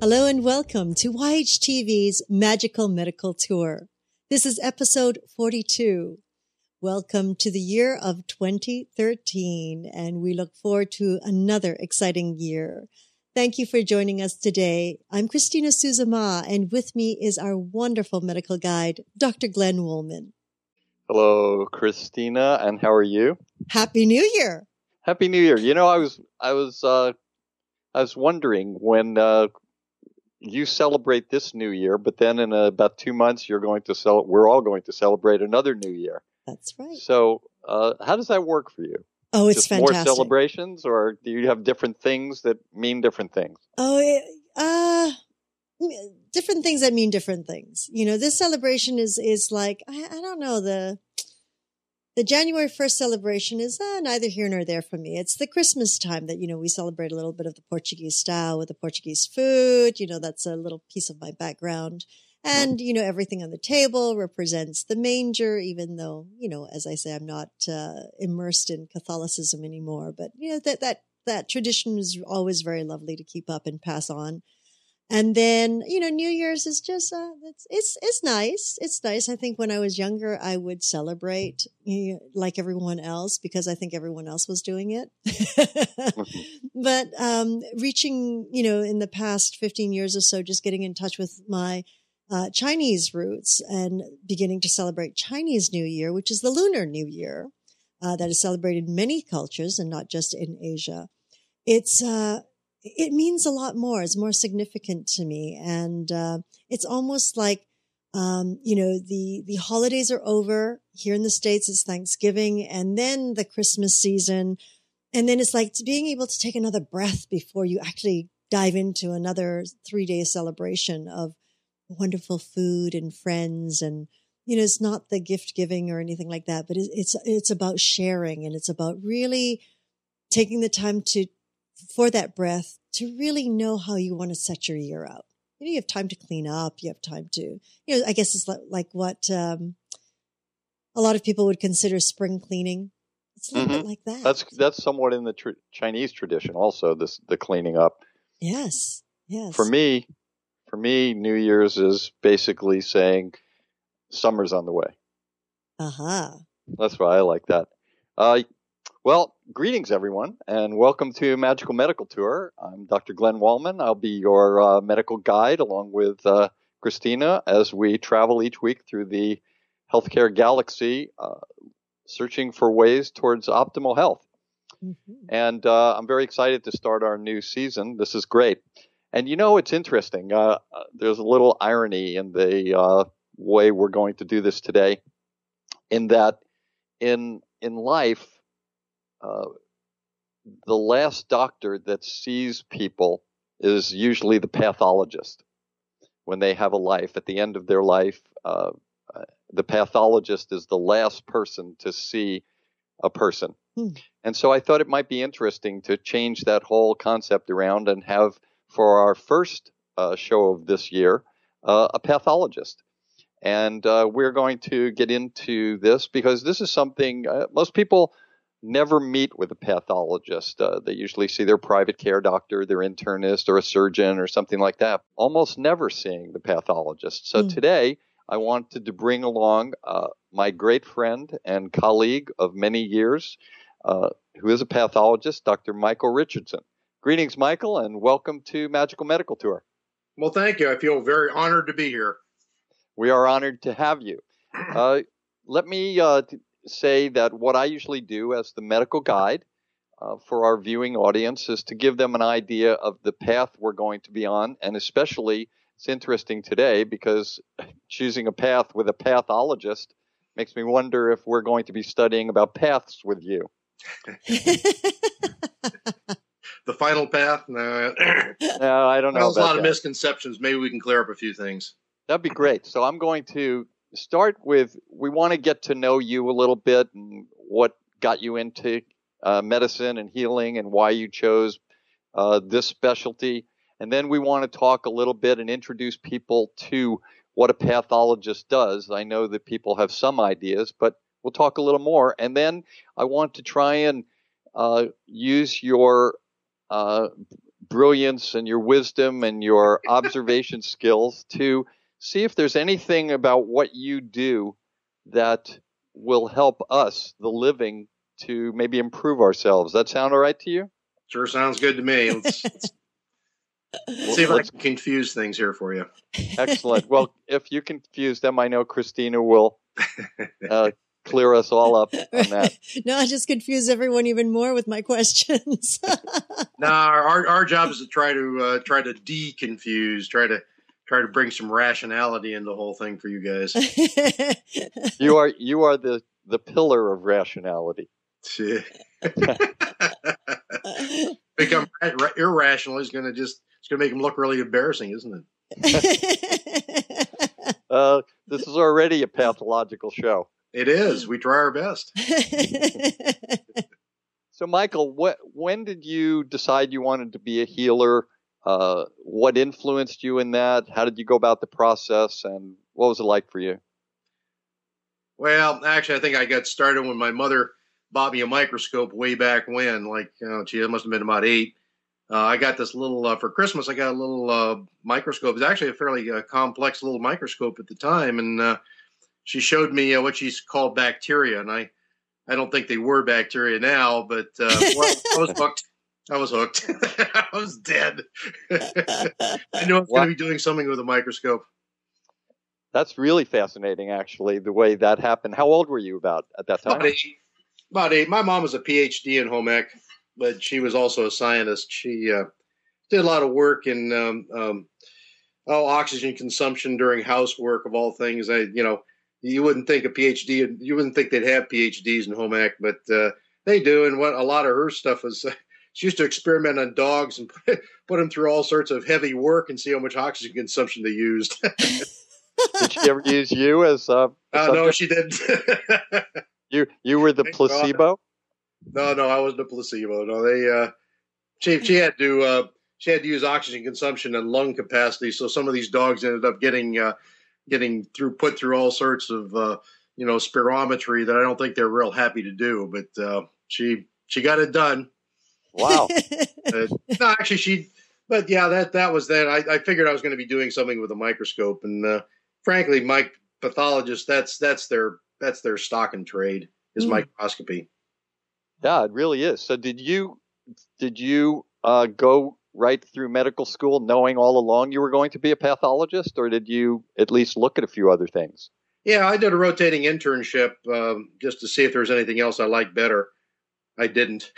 Hello and welcome to YHTV's Magical Medical Tour. This is episode 42. Welcome to the year of 2013, and we look forward to another exciting year. Thank you for joining us today. I'm Christina Suzama, and with me is our wonderful medical guide, Dr. Glenn Woolman. Hello, Christina, and how are you? Happy New Year! Happy New Year! You know, I was, I was, uh, I was wondering when uh, you celebrate this New Year, but then in about two months, you're going to sell. We're all going to celebrate another New Year. That's right. So, uh, how does that work for you? Oh, it's Just fantastic. more celebrations, or do you have different things that mean different things? Oh, it, uh, different things that mean different things. You know, this celebration is is like I, I don't know the the January first celebration is uh, neither here nor there for me. It's the Christmas time that you know we celebrate a little bit of the Portuguese style with the Portuguese food. You know, that's a little piece of my background. And, you know, everything on the table represents the manger, even though, you know, as I say, I'm not uh, immersed in Catholicism anymore. But, you know, that, that, that tradition is always very lovely to keep up and pass on. And then, you know, New Year's is just, uh, it's, it's, it's nice. It's nice. I think when I was younger, I would celebrate you know, like everyone else because I think everyone else was doing it. but, um, reaching, you know, in the past 15 years or so, just getting in touch with my, uh, Chinese roots and beginning to celebrate Chinese New Year, which is the Lunar New Year, uh, that is celebrated in many cultures and not just in Asia. It's, uh, it means a lot more. It's more significant to me. And, uh, it's almost like, um, you know, the, the holidays are over here in the States. It's Thanksgiving and then the Christmas season. And then it's like being able to take another breath before you actually dive into another three day celebration of wonderful food and friends. And, you know, it's not the gift giving or anything like that, but it's, it's about sharing and it's about really taking the time to, for that breath to really know how you want to set your year out. You know, you have time to clean up. You have time to, you know, I guess it's like, like what, um, a lot of people would consider spring cleaning. It's a little Mhm. bit like that. That's that's somewhat in the tr- Chinese tradition, also. This the cleaning up. yes. Yes. For me, for me, New Year's is basically saying summer's on the way. Aha. That's why I like that. Uh, well, greetings, everyone, and welcome to Magical Medical Tour. I'm Dr. Glenn Wallman. I'll be your uh, medical guide along with uh, Christina as we travel each week through the healthcare galaxy, uh, searching for ways towards optimal health. Mhm. And uh, I'm very excited to start our new season. This is great. And you know, it's interesting. Uh, uh, there's a little irony in the uh, way we're going to do this today, in that in in life, uh, the last doctor that sees people is usually the pathologist. When they have a life, at the end of their life, uh, uh, the pathologist is the last person to see a person. Hmm. And so I thought it might be interesting to change that whole concept around and have for our first uh, show of this year uh, a pathologist. And uh, we're going to get into this because this is something uh, most people never meet with a pathologist. Uh, they usually see their private care doctor, their internist, or a surgeon, or something like that. Almost never seeing the pathologist. So Hmm. today, I wanted to bring along uh, my great friend and colleague of many years, uh, who is a pathologist, Dr. Michael Richardson. Greetings, Michael, and welcome to Magical Medical Tour. Well, thank you. I feel very honored to be here. We are honored to have you. Uh, let me uh, say that what I usually do as the medical guide uh, for our viewing audience is to give them an idea of the path we're going to be on, and especially it's interesting today because choosing a path with a pathologist makes me wonder if we're going to be studying about paths with you. The final path. No, No, I don't know. there's a lot of that. misconceptions. Maybe we can clear up a few things. That'd be great. So I'm going to start with we want to get to know you a little bit and what got you into uh, medicine and healing and why you chose uh, this specialty. And then we want to talk a little bit and introduce people to what a pathologist does. I know that people have some ideas, but we'll talk a little more. And then I want to try and uh, use your uh, brilliance and your wisdom and your observation skills to see if there's anything about what you do that will help us, the living, to maybe improve ourselves. That sound all right to you? Sure sounds good to me. Let's, let's see if I can confuse things here for you. Excellent. Well, if you confuse them, I know Christina will uh, clear us all up on that. no, I just confuse everyone even more with my questions. no, our our job is to try to uh, try to de-confuse, try to try to bring some rationality in the whole thing for you guys. you are you are the the pillar of rationality. Become irrational is going to just it's going to make him look really embarrassing, isn't it? uh, this is already a pathological show. It is. We try our best. so, Michael, what when did you decide you wanted to be a healer? Uh, what influenced you in that? How did you go about the process, and what was it like for you? Well, actually, I think I got started when my mother bought me a microscope way back when. Like, you know, gee, it must have been about eight. Uh, I got this little uh, for Christmas. I got a little uh, microscope. It's actually a fairly uh, complex little microscope at the time, and uh, she showed me uh, what she's called bacteria, and I, I don't think they were bacteria now, but well, I was hooked. I was hooked. I was dead. I knew I was going to be doing something with a microscope. That's really fascinating, actually, the way that happened. How old were you about at that time? About eight. About eight. My mom was a PhD in home ec, but she was also a scientist. She uh, did a lot of work in um, um, oh oxygen consumption during housework of all things. I you know you wouldn't think a PhD you wouldn't think they'd have PhDs in home ec, but uh, they do. And what a lot of her stuff was. She used to experiment on dogs and put, put them through all sorts of heavy work and see how much oxygen consumption they used. Did she ever use you as uh, uh no, she didn't. you you were the Thank placebo. God. No, no, I wasn't a placebo. No, they uh, she she had to uh, she had to use oxygen consumption and lung capacity. So some of these dogs ended up getting uh, getting through put through all sorts of uh, you know spirometry that I don't think they're real happy to do. But uh, she she got it done. Wow. uh, no, actually, she. But yeah, that that was that. I, I figured I was going to be doing something with a microscope, and uh, frankly, Mike pathologist that's that's their that's their stock and trade is mm. microscopy. Yeah, it really is. So did you did you uh, go right through medical school knowing all along you were going to be a pathologist, or did you at least look at a few other things? Yeah, I did a rotating internship um, just to see if there was anything else I liked better. I didn't.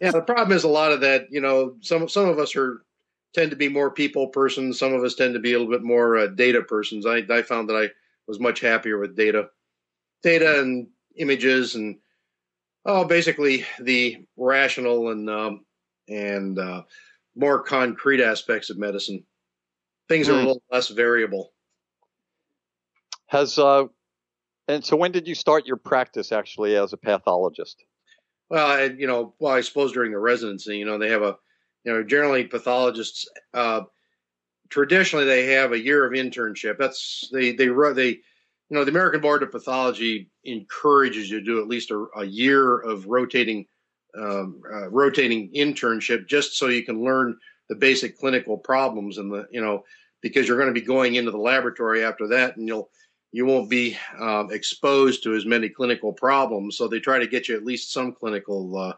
yeah, the problem is a lot of that. You know, some some of us are tend to be more people persons. Some of us tend to be a little bit more uh, data persons. I, I found that I was much happier with data, data and images and oh, basically the rational and um, and uh, more concrete aspects of medicine. Things mm. are a hmm. little less variable. Has uh, and so when did you start your practice actually as a pathologist? Well, I, you know, well, I suppose during the residency, you know, they have a you know, generally pathologists uh, traditionally they have a year of internship. That's they they they you know the American Board of Pathology encourages you to do at least a, a year of rotating um, uh, rotating internship just so you can learn the basic clinical problems and the you know because you're going to be going into the laboratory after that and you'll you won't be um, exposed to as many clinical problems so they try to get you at least some clinical uh,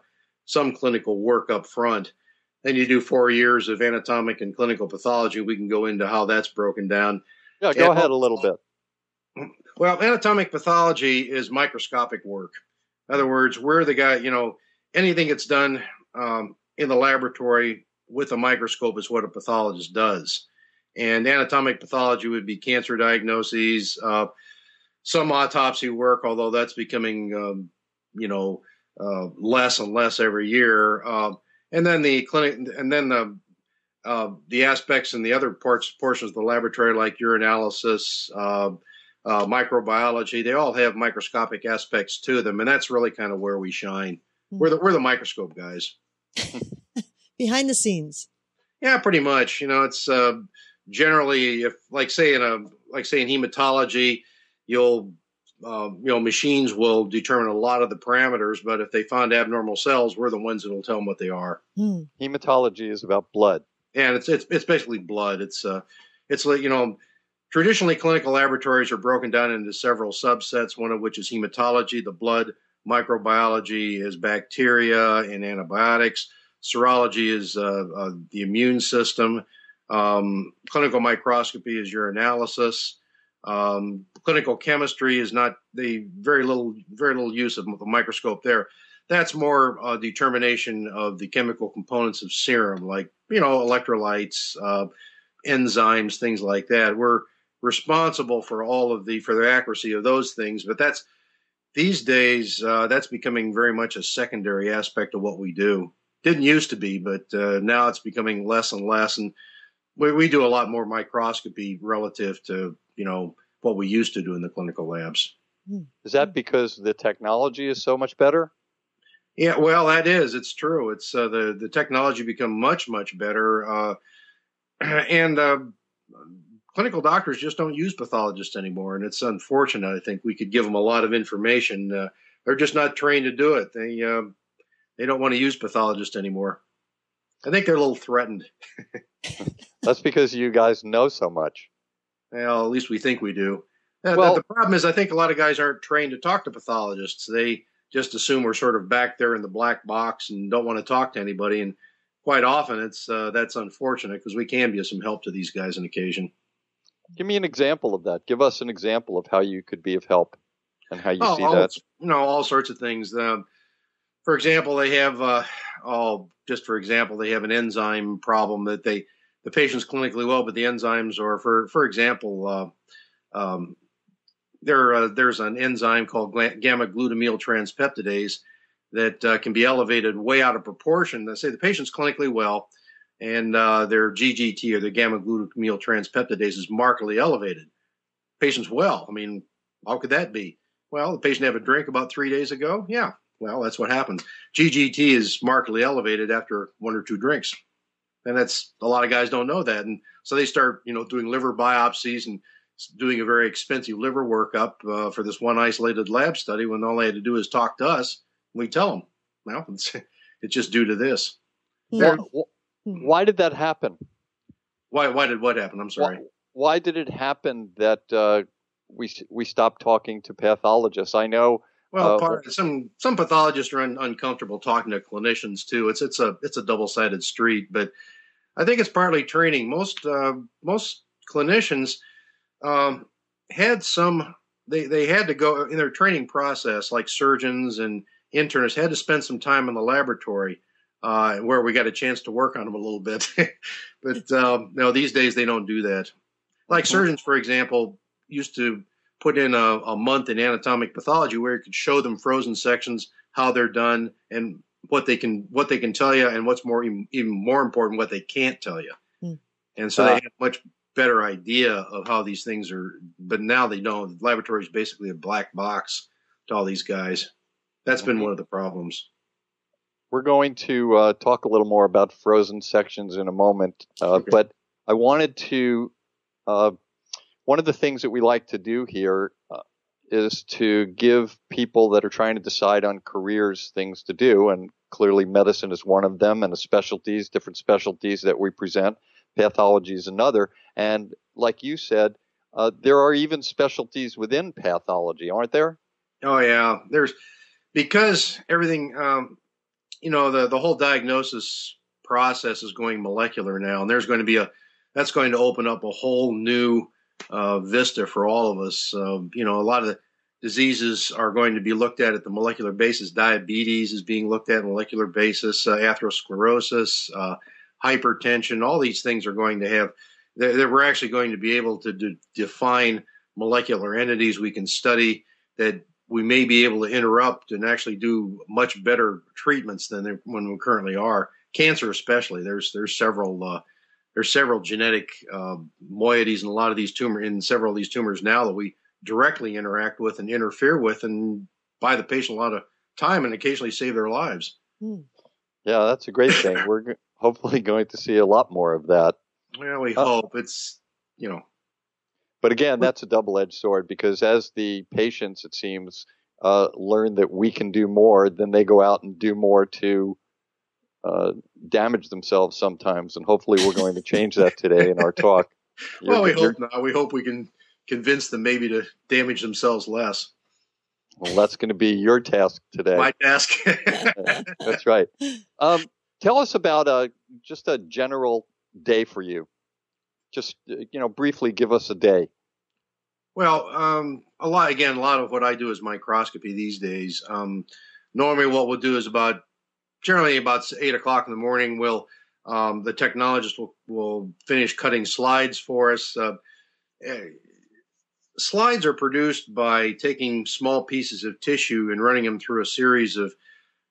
some clinical work up front then you do four years of anatomic and clinical pathology. We can go into how that's broken down. Yeah, go and, ahead a little bit. Well, anatomic pathology is microscopic work. In other words, we're the guy, you know, anything that's done um, in the laboratory with a microscope is what a pathologist does. And anatomic pathology would be cancer diagnoses, uh, some autopsy work, although that's becoming, um, you know, uh, less and less every year. Uh, and then the clinic, and then the uh, the aspects and the other parts portions of the laboratory, like urinalysis, uh, uh, microbiology, they all have microscopic aspects to them, and that's really kind of where we shine. Mm-hmm. We're the we're the microscope guys. Behind the scenes. Yeah, pretty much. You know, it's uh, generally if like say in a like say in hematology, you'll uh, you know, machines will determine a lot of the parameters, but if they find abnormal cells, we're the ones that will tell them what they are. Hmm. Hematology is about blood. And it's it's it's basically blood. It's uh, it's like you know, traditionally clinical laboratories are broken down into several subsets. One of which is hematology, the blood. Microbiology is bacteria and antibiotics. Serology is uh, uh, the immune system. Um, clinical microscopy is urinalysis. Um, clinical chemistry is not the very little very little use of the microscope there. That's more uh, determination of the chemical components of serum, like you know electrolytes, uh, enzymes, things like that. We're responsible for all of the for the accuracy of those things, but that's these days uh, that's becoming very much a secondary aspect of what we do. Didn't used to be, but uh, now it's becoming less and less. And we, we do a lot more microscopy relative to you know what we used to do in the clinical labs. Is that because the technology is so much better? Yeah, well, that is. It's true. It's uh, the the technology become much much better, uh, and uh, clinical doctors just don't use pathologists anymore, and it's unfortunate. I think we could give them a lot of information. Uh, they're just not trained to do it. They uh, they don't want to use pathologists anymore. I think they're a little threatened. That's because you guys know so much. Well, at least we think we do. Well- the, the problem is, I think a lot of guys aren't trained to talk to pathologists. They just assume we're sort of back there in the black box and don't want to talk to anybody. And quite often, it's uh, that's unfortunate because we can be of some help to these guys on occasion. Give me an example of that. Give us an example of how you could be of help and how you oh, see all, that. you know, all sorts of things. Um, for example, they have, uh, oh, just for example, they have an enzyme problem that they the patient's clinically well, but the enzymes are, for for example, uh, um, there uh, there's an enzyme called gamma glutamyl transpeptidase that uh, can be elevated way out of proportion. They say the patient's clinically well, and uh, their GGT or the gamma glutamyl transpeptidase is markedly elevated. Patient's well. I mean, how could that be? Well, the patient had a drink about three days ago. Yeah, well, that's what happens. GGT is markedly elevated after one or two drinks, and that's a lot of guys don't know that, and so they start, you know, doing liver biopsies and doing a very expensive liver workup uh, for this one isolated lab study when all they had to do is talk to us. We tell them, well, it's, it's just due to this. Hmm. Wh- wh- Why did that happen? Why? Why did what happen? I'm sorry. Why, why did it happen that uh, we we stopped talking to pathologists? I know. Well, Uh, part, some some pathologists are un, uncomfortable talking to clinicians too. It's it's a it's a double sided street, but I think it's partly training. Most uh, most clinicians um, had some they they had to go in their training process, like surgeons and internists had to spend some time in the laboratory uh, where we got a chance to work on them a little bit. but um, no, these days they don't do that. Like surgeons, for example, used to put in a, a month in anatomic pathology where you could show them frozen sections, how they're done, and what they can what they can tell you, and what's more even more important, what they can't tell you. Hmm. And so Ah. they have much better idea of how these things are. But now they don't. The laboratory is basically a black box to all these guys. That's been one of the problems. We're going to uh, talk a little more about frozen sections in a moment, uh, Okay. but I wanted to. Uh, one of the things that we like to do here uh, is to give people that are trying to decide on careers things to do, and clearly medicine is one of them, and the specialties, different specialties that we present. Pathology is another, and like you said, uh, there are even specialties within pathology, aren't there? Oh yeah, there's because everything, um, you know, the the whole diagnosis process is going molecular now, and there's going to be a that's going to open up a whole new uh, vista for all of us. Um, you know, a lot of the diseases are going to be looked at at the molecular basis. Diabetes is being looked at molecular basis. Uh, atherosclerosis, uh, hypertension, all these things are going to have. That we're actually going to be able to de- define molecular entities we can study that we may be able to interrupt and actually do much better treatments than when we currently are. Cancer, especially, there's there's several uh, there's several genetic uh, moieties in a lot of these tumor in several of these tumors now that we directly interact with and interfere with and buy the patient a lot of time and occasionally save their lives. Hmm. Yeah, that's a great thing. We're go- hopefully going to see a lot more of that. Well, we Uh, hope it's you know But again, that's a double-edged sword because as the patients, it seems, uh, learn that we can do more, then they go out and do more to uh, damage themselves sometimes. And hopefully, we're going to change that today in our talk. well, we hope not. We hope we can convince them maybe to damage themselves less. Well, that's going to be your task today. My task. that's right. Um, tell us about uh, just a general day for you. Just uh, you know, briefly give us a day. Well, um, a lot again. A lot of what I do is microscopy these days. Um, normally, what we'll do is about generally about eight o'clock in the morning. We'll um, the technologist will, will finish cutting slides for us. Uh, eh, slides are produced by taking small pieces of tissue and running them through a series of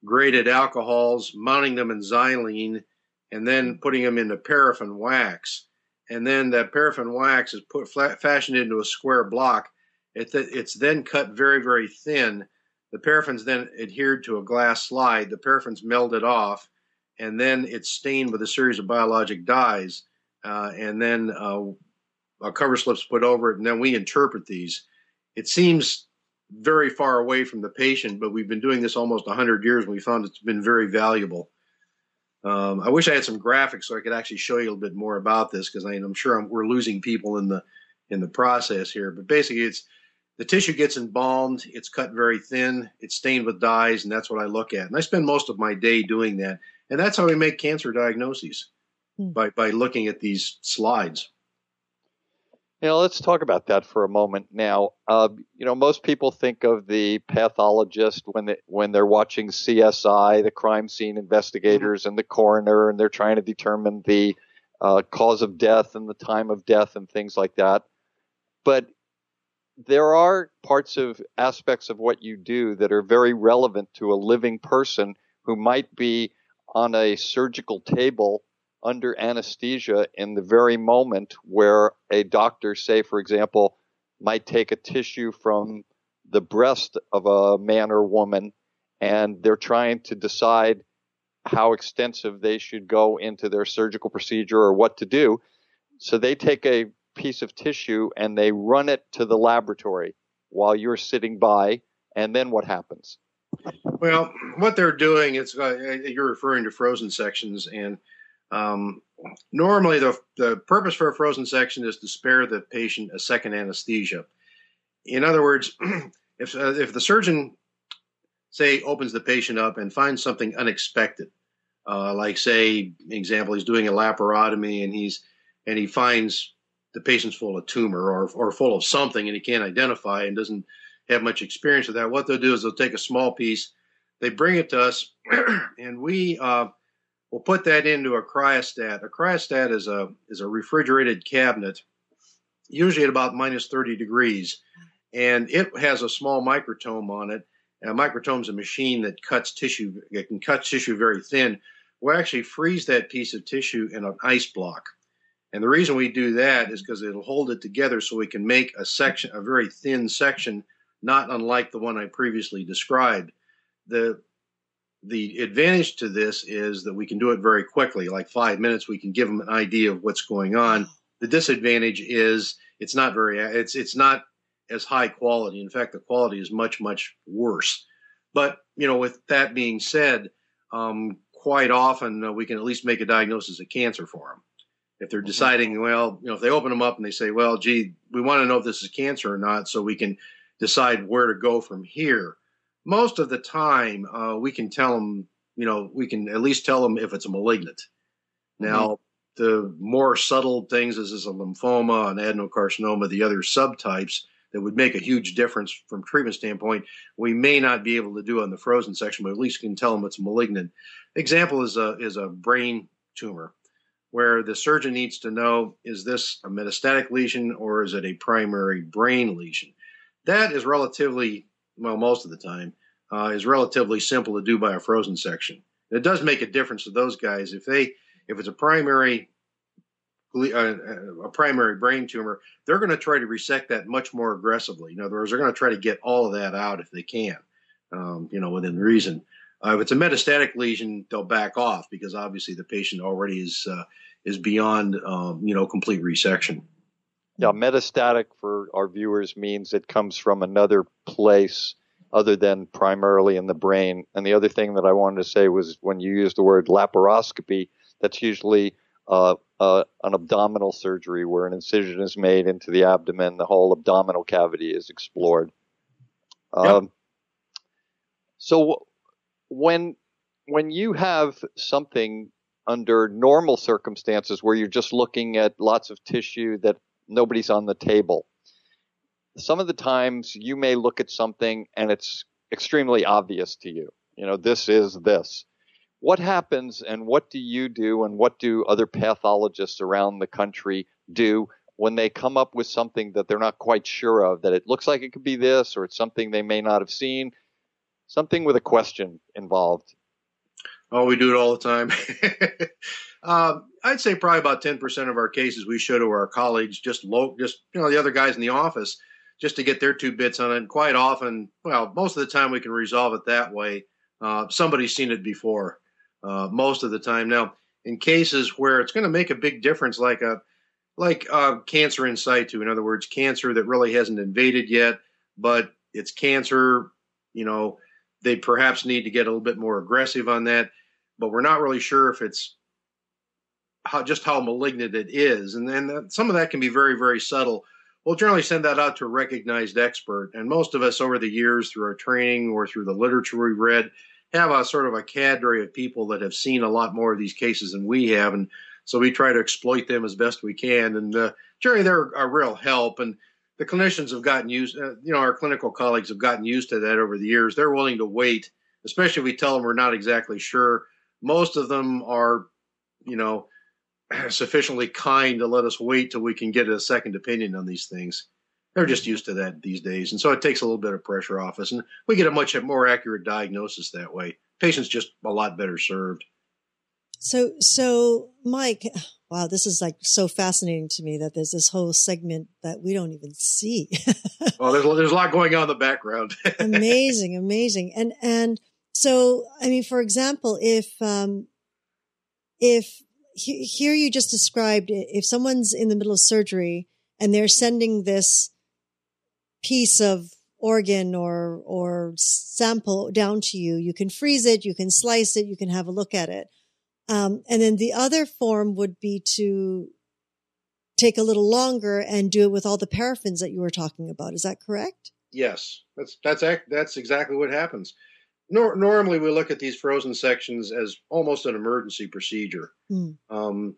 graded alcohols, mounting them in xylene, and then putting them into paraffin wax. And then that paraffin wax is put flat, fashioned into a square block. It it's then cut very, very thin. The paraffin's then adhered to a glass slide. The paraffin's melted off, and then it's stained with a series of biologic dyes. Uh, and then uh, a cover slip's put over it, and then we interpret these. It seems very far away from the patient, but we've been doing this almost 100 years, and we found it's been very valuable. Um, I wish I had some graphics so I could actually show you a little bit more about this because I'm sure I'm, we're losing people in the in the process here. But basically, it's the tissue gets embalmed, it's cut very thin, it's stained with dyes, and that's what I look at. And I spend most of my day doing that, and that's how we make cancer diagnoses hmm. by by looking at these slides. You know, let's talk about that for a moment now. Uh, you know, most people think of the pathologist when they, when they're watching CSI, the crime scene investigators, mm-hmm. and the coroner, and they're trying to determine the uh, cause of death and the time of death and things like that. But there are parts of aspects of what you do that are very relevant to a living person who might be on a surgical table under anesthesia in the very moment where a doctor, say, for example, might take a tissue from the breast of a man or woman and they're trying to decide how extensive they should go into their surgical procedure or what to do. So they take a piece of tissue and they run it to the laboratory while you're sitting by. And then what happens? Well, what they're doing is uh, you're referring to frozen sections, and um, normally, the, the purpose for a frozen section is to spare the patient a second anesthesia. In other words, if, uh, if the surgeon, say, opens the patient up and finds something unexpected, uh, like say, example, he's doing a laparotomy and he's and he finds the patient's full of tumor or or full of something and he can't identify and doesn't have much experience with that. What they'll do is they'll take a small piece, they bring it to us, and we uh, We'll put that into a cryostat. A cryostat is a is a refrigerated cabinet, usually at about minus 30 degrees, and it has a small microtome on it. And a microtome is a machine that cuts tissue. It can cut tissue very thin. We'll actually freeze that piece of tissue in an ice block. And the reason we do that is because it'll hold it together so we can make a section, a very thin section, not unlike the one I previously described. The the advantage to this is that we can do it very quickly, like five minutes. We can give them an idea of what's going on. The disadvantage is it's not very it's it's not as high quality. In fact, the quality is much much worse. But you know, with that being said, um, quite often uh, we can at least make a diagnosis of cancer for them. If they're mm-hmm. deciding, well, you know, if they open them up and they say, well, gee, we want to know if this is cancer or not, so we can decide where to go from here most of the time uh, we can tell them, you know, we can at least tell them if it's a malignant. Now, mm-hmm. the more subtle things, as is a lymphoma, an adenocarcinoma, the other subtypes that would make a huge difference from treatment standpoint, we may not be able to do on the frozen section, but at least can tell them it's malignant. Example is a is a brain tumor, where the surgeon needs to know is this a metastatic lesion or is it a primary brain lesion? That is relatively well, most of the time, uh, is relatively simple to do by a frozen section. it does make a difference to those guys if they if it's a primary uh, a primary brain tumor, they're going to try to resect that much more aggressively. In other words, they're going to try to get all of that out if they can, um, you know, within reason. Uh, if it's a metastatic lesion, they'll back off because obviously the patient already is uh, is beyond um, you know complete resection. Yeah, metastatic for our viewers means it comes from another place other than primarily in the brain. And the other thing that I wanted to say was when you use the word laparoscopy, that's usually uh, uh, an abdominal surgery where an incision is made into the abdomen, the whole abdominal cavity is explored. Yep. Um, so when when you have something under normal circumstances where you're just looking at lots of tissue that nobody's on the table, some of the times you may look at something and it's extremely obvious to you. You know, this is this. What happens and what do you do and what do other pathologists around the country do when they come up with something that they're not quite sure of, that it looks like it could be this or it's something they may not have seen, something with a question involved? Oh, we do it all the time. um, I'd say probably about 10% of our cases we show to our colleagues, just low, just, you know, the other guys in the office, just to get their two bits on it. And quite often, well, most of the time we can resolve it that way. Uh, somebody's seen it before, uh, most of the time. Now, in cases where it's going to make a big difference, like a, like uh, cancer in situ, in other words, cancer that really hasn't invaded yet, but it's cancer, you know, they perhaps need to get a little bit more aggressive on that, but we're not really sure if it's how, just how malignant it is. And then some of that can be very, very subtle. We'll generally send that out to a recognized expert. And most of us over the years, through our training or through the literature we've read, have a sort of a cadre of people that have seen a lot more of these cases than we have. And so we try to exploit them as best we can. And uh, Jerry, they're a real help. And the clinicians have gotten used, uh, you know, our clinical colleagues have gotten used to that over the years. They're willing to wait, especially if we tell them we're not exactly sure. Most of them are, you know, sufficiently kind to let us wait till we can get a second opinion on these things. They're just used to that these days. And so it takes a little bit of pressure off us. And we get a much more accurate diagnosis that way. Patients just a lot better served. So, so Mike, wow, this is like so fascinating to me that there's this whole segment that we don't even see. well, there's, there's a lot going on in the background. amazing, amazing. And, and so, I mean, for example, if, um, if here you just described, if someone's in the middle of surgery and they're sending this piece of organ or, or sample down to you, you can freeze it, you can slice it, you can have a look at it. Um, and then the other form would be to take a little longer and do it with all the paraffins that you were talking about. Is that correct? Yes, that's that's that's exactly what happens. Nor, normally, we look at these frozen sections as almost an emergency procedure. Mm. Um,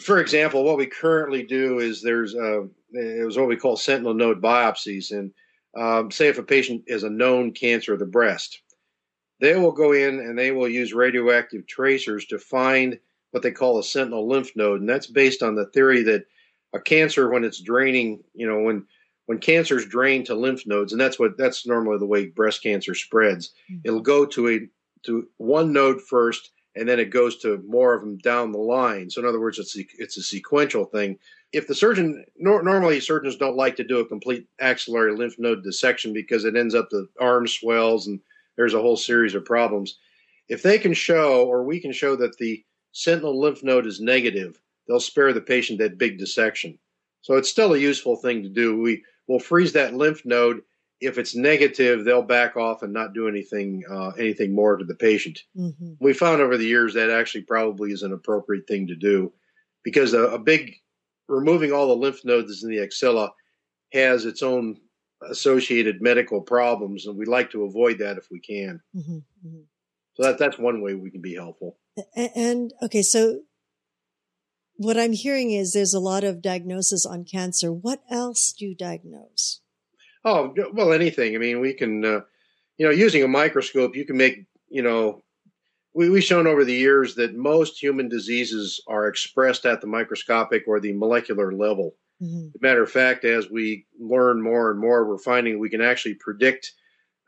for example, what we currently do is there's a, it was what we call sentinel node biopsies, and um, say if a patient has a known cancer of the breast, they will go in and they will use radioactive tracers to find what they call a sentinel lymph node. And that's based on the theory that a cancer, when it's draining, you know, when when cancers drain to lymph nodes, and that's what that's normally the way breast cancer spreads. Mm-hmm. It'll go to a to one node first, and then it goes to more of them down the line. So in other words, it's a, it's a sequential thing. If the surgeon nor, normally surgeons don't like to do a complete axillary lymph node dissection because it ends up the arm swells and there's a whole series of problems. If they can show, or we can show that the sentinel lymph node is negative, they'll spare the patient that big dissection. So it's still a useful thing to do. We will freeze that lymph node. If it's negative, they'll back off and not do anything uh, anything more to the patient. Mm-hmm. We found over the years that actually probably is an appropriate thing to do because a, a big removing all the lymph nodes in the axilla has its own associated medical problems, and we like to avoid that if we can. Mm-hmm, mm-hmm. So that that's one way we can be helpful. And, and, okay, so what I'm hearing is there's a lot of diagnosis on cancer. What else do you diagnose? Oh well, anything. I mean, we can, uh, you know, using a microscope, you can make, you know, we, we've shown over the years that most human diseases are expressed at the microscopic or the molecular level. Mm-hmm. matter of fact, as we learn more and more, we're finding we can actually predict,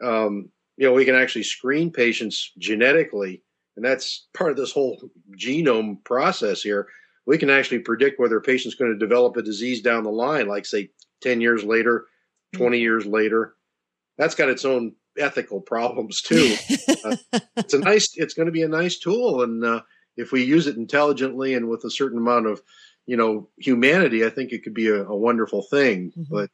um, you know, we can actually screen patients genetically. And that's part of this whole genome process here. We can actually predict whether a patient's going to develop a disease down the line, like, say, 10 years later, 20 mm-hmm. years later. That's got its own ethical problems, too. uh, it's a nice, it's going to be a nice tool. And uh, if we use it intelligently and with a certain amount of you know, humanity, I think it could be a, a wonderful thing. Mhm. But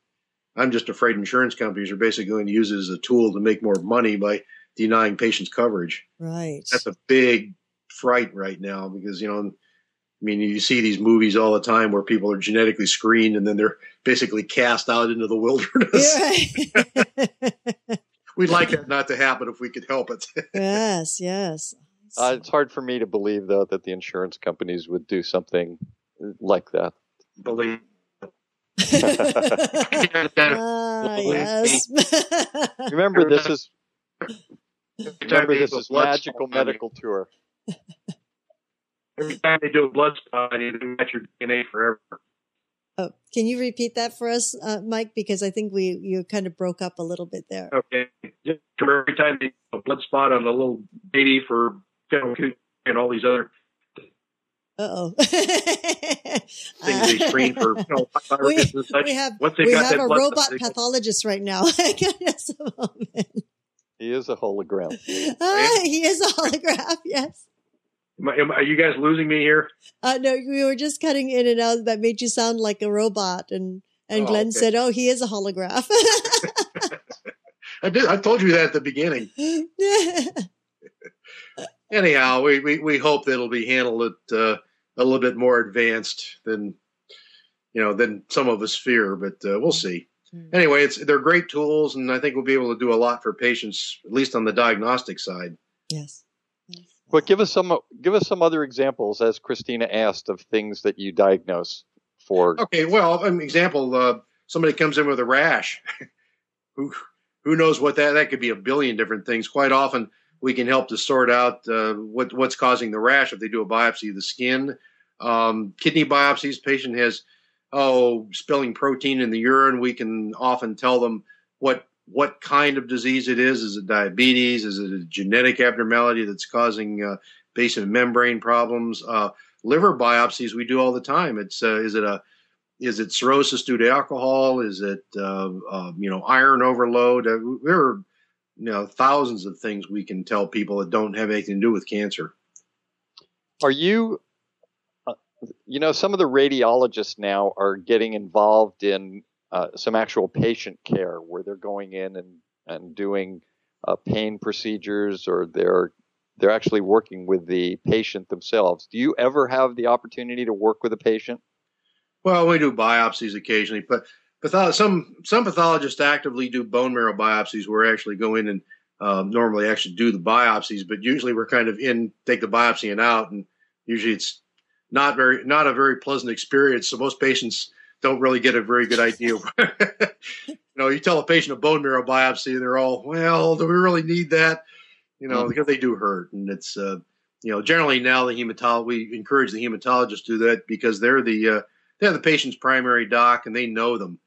I'm just afraid insurance companies are basically going to use it as a tool to make more money by denying patients coverage. Right. That's a big fright right now because, you know, I mean, you see these movies all the time where people are genetically screened and then they're basically cast out into the wilderness. Yeah, right. We'd like that not to happen if we could help it. yes, yes. Uh, it's hard for me to believe, though, that the insurance companies would do something like that. Believe. ah, yes. Remember, this is remember this is magical medical tour. Every time they do a blood spot, you do match your DNA forever. oh, can you repeat that for us, uh, Mike? Because I think we you kind of broke up a little bit there. Okay. Just every time they do a blood spot on a little baby for and all these other Uh oh. things they screen for, you know, viruses and such. we have Once they we got have that a blood robot spot, pathologist right now. Just a moment. He is a hologram. Ah, he is a holograph. Yes. Am I, am, are you guys losing me here? Uh, no, we were just cutting in and out. That made you sound like a robot, and and Oh, Glenn okay. said, "Oh, he is a holograph." I did. I told you that at the beginning. Anyhow, we, we, we hope that it'll be handled at, uh, a little bit more advanced than you know than some of us fear, but uh, we'll see. Hmm. Anyway, it's they're great tools, and I think we'll be able to do a lot for patients, at least on the diagnostic side. yes. Yes. But give us some give us some other examples, as Christina asked, of things that you diagnose for. Okay, well, an example: uh, somebody comes in with a rash. who who knows what that that could be a billion different things. Quite often, we can help to sort out uh, what what's causing the rash if they do a biopsy of the skin. Um, kidney biopsies, patient has oh spilling protein in the urine. We can often tell them what what kind of disease it is. Is it diabetes? Is it a genetic abnormality that's causing uh, basement membrane problems? Uh, liver biopsies we do all the time. It's uh, is it a is it cirrhosis due to alcohol? Is it uh, uh, you know iron overload? There are you know thousands of things we can tell people that don't have anything to do with cancer. Are you, uh, you know, some of the radiologists now are getting involved in uh, some actual patient care where they're going in and and doing uh, pain procedures, or they're they're actually working with the patient themselves. Do you ever have the opportunity to work with a patient? Well, we do biopsies occasionally, but patho- some some pathologists actively do bone marrow biopsies where we actually go in and um, normally actually do the biopsies, but usually we're kind of in take the biopsy and out, and usually it's not very not a very pleasant experience. So most patients don't really get a very good idea. you know, you tell a patient a bone marrow biopsy, and they're all, "Well, do we really need that?" You know, Mhm. because they do hurt, and it's uh, you know generally now the hematologist we encourage the hematologist to do that because they're the uh, they're the patient's primary doc and they know them.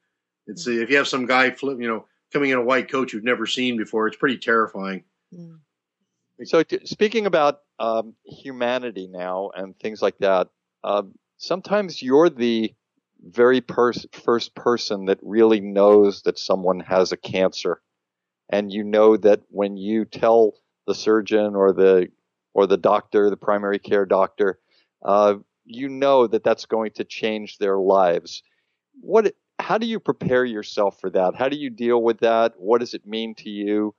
It's uh, if you have some guy flip, you know, coming in a white coat you've never seen before, it's pretty terrifying. Mm. So, t- speaking about um, humanity now and things like that, um, sometimes you're the very pers- first person that really knows that someone has a cancer, and you know that when you tell the surgeon or the or the doctor, the primary care doctor, uh, you know that that's going to change their lives. What? How do you prepare yourself for that? How do you deal with that? What does it mean to you?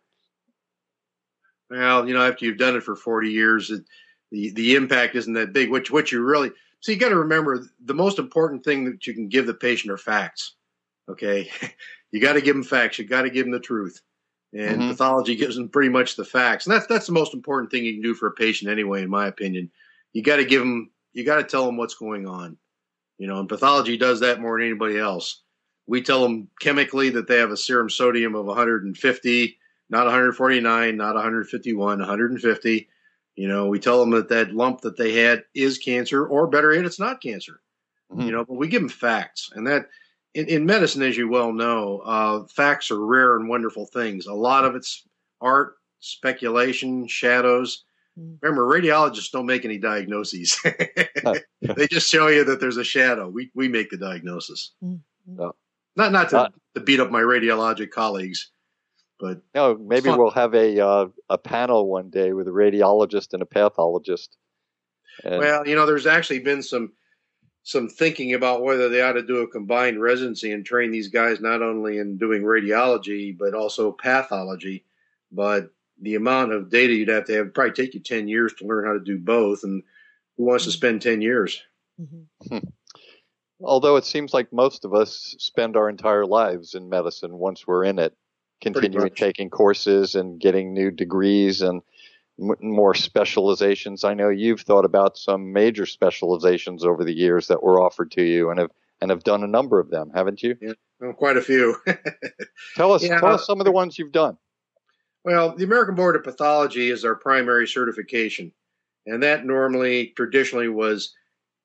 Well, you know, after you've done it for 40 years, it, the the impact isn't that big. What what you really so you got to remember the most important thing that you can give the patient are facts. Okay, you got to give them facts. You got to give them the truth, and Mhm. pathology gives them pretty much the facts. And that's that's the most important thing you can do for a patient anyway, in my opinion. You got to give them. You got to tell them what's going on. You know, and pathology does that more than anybody else. We tell them chemically that they have a serum sodium of 150 not 149, not 151, 150. You know, we tell them that that lump that they had is cancer, or better yet, it's not cancer. Mhm. You know, but we give them facts, and that in, in medicine, as you well know, uh, facts are rare and wonderful things. A lot of it's art, speculation, shadows. Mm. Remember, radiologists don't make any diagnoses. they just show you that there's a shadow. We we make the diagnosis. Mm. No. Not not to, Uh, to beat up my radiologic colleagues, but No, maybe fun. we'll have a uh, a panel one day with a radiologist and a pathologist. And, Well, you know, there's actually been some some thinking about whether they ought to do a combined residency and train these guys not only in doing radiology but also pathology. But the amount of data you'd have to have would probably take you 10 years to learn how to do both. And who wants to spend 10 years? Mm-hmm. Although it seems like most of us spend our entire lives in medicine once we're in it, continuing taking courses and getting new degrees and m- more specializations. I know you've thought about some major specializations over the years that were offered to you and have and have done a number of them, haven't you? Yeah, well, quite a few. tell us, yeah, tell us some of the ones you've done. Well, the American Board of Pathology is our primary certification, and that normally, traditionally, was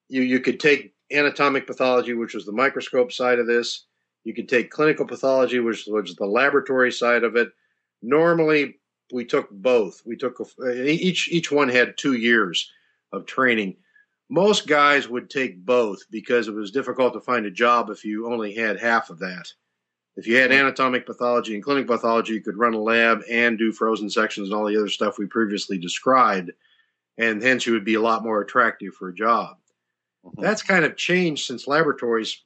you you could take anatomic pathology, which was the microscope side of this. You could take clinical pathology, which was the laboratory side of it. Normally, we took both. We took uh, each each one had two years of training. Most guys would take both because it was difficult to find a job if you only had half of that. If you had mm-hmm. anatomic pathology and clinical pathology, you could run a lab and do frozen sections and all the other stuff we previously described, and hence you would be a lot more attractive for a job. Mm-hmm. That's kind of changed since laboratories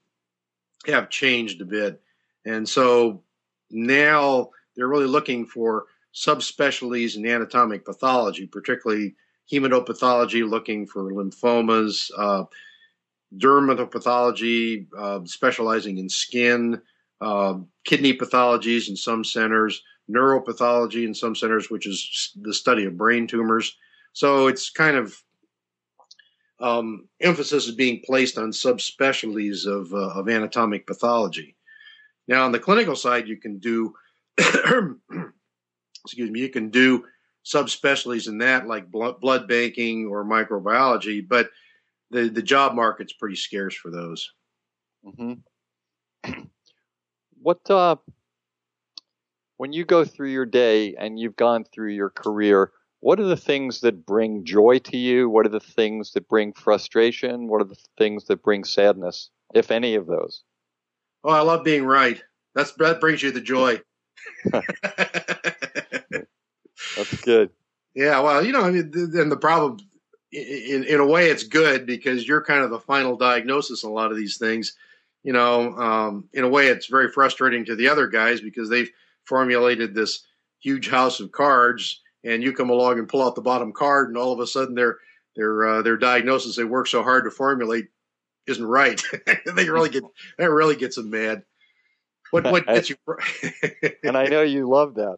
have changed a bit, and so now they're really looking for subspecialties in anatomic pathology, particularly hematopathology, looking for lymphomas, uh, dermatopathology, uh, specializing in skin uh, kidney pathologies in some centers, neuropathology in some centers, which is the study of brain tumors. So it's kind of um, emphasis is being placed on subspecialties of, uh, of anatomic pathology. Now, on the clinical side, you can do, excuse me, you can do subspecialties in that, like blood, banking or microbiology, but the, the job market's pretty scarce for those. Mm-hmm. what uh, when you go through your day and you've gone through your career, what are the things that bring joy to you? What are the things that bring frustration? What are the things that bring sadness, if any of those? Oh, I love being right. That's that brings you the joy. That's good. Yeah, well, you know, I mean, and the problem, in in a way, it's good because you're kind of the final diagnosis in a lot of these things you know, um, in a way, it's very frustrating to the other guys because they've formulated this huge house of cards, and you come along and pull out the bottom card, and all of a sudden their their uh, their diagnosis they work so hard to formulate isn't right. they really get that really gets them mad. What what gets you? and I know you love that.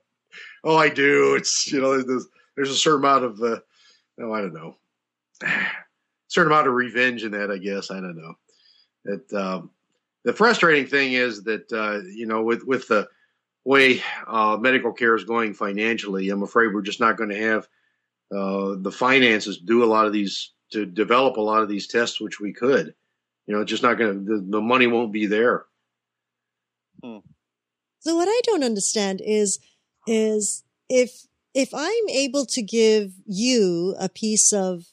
Oh, I do. It's you know there's, there's a certain amount of uh, oh I don't know, certain amount of revenge in that. I guess I don't know. It um, the frustrating thing is that uh, you know with with the way uh, medical care is going financially, I'm afraid we're just not going to have uh, the finances to do a lot of these to develop a lot of these tests, which we could. You know, just not going to. The, the, money won't be there. Hmm. So what I don't understand is is if if I'm able to give you a piece of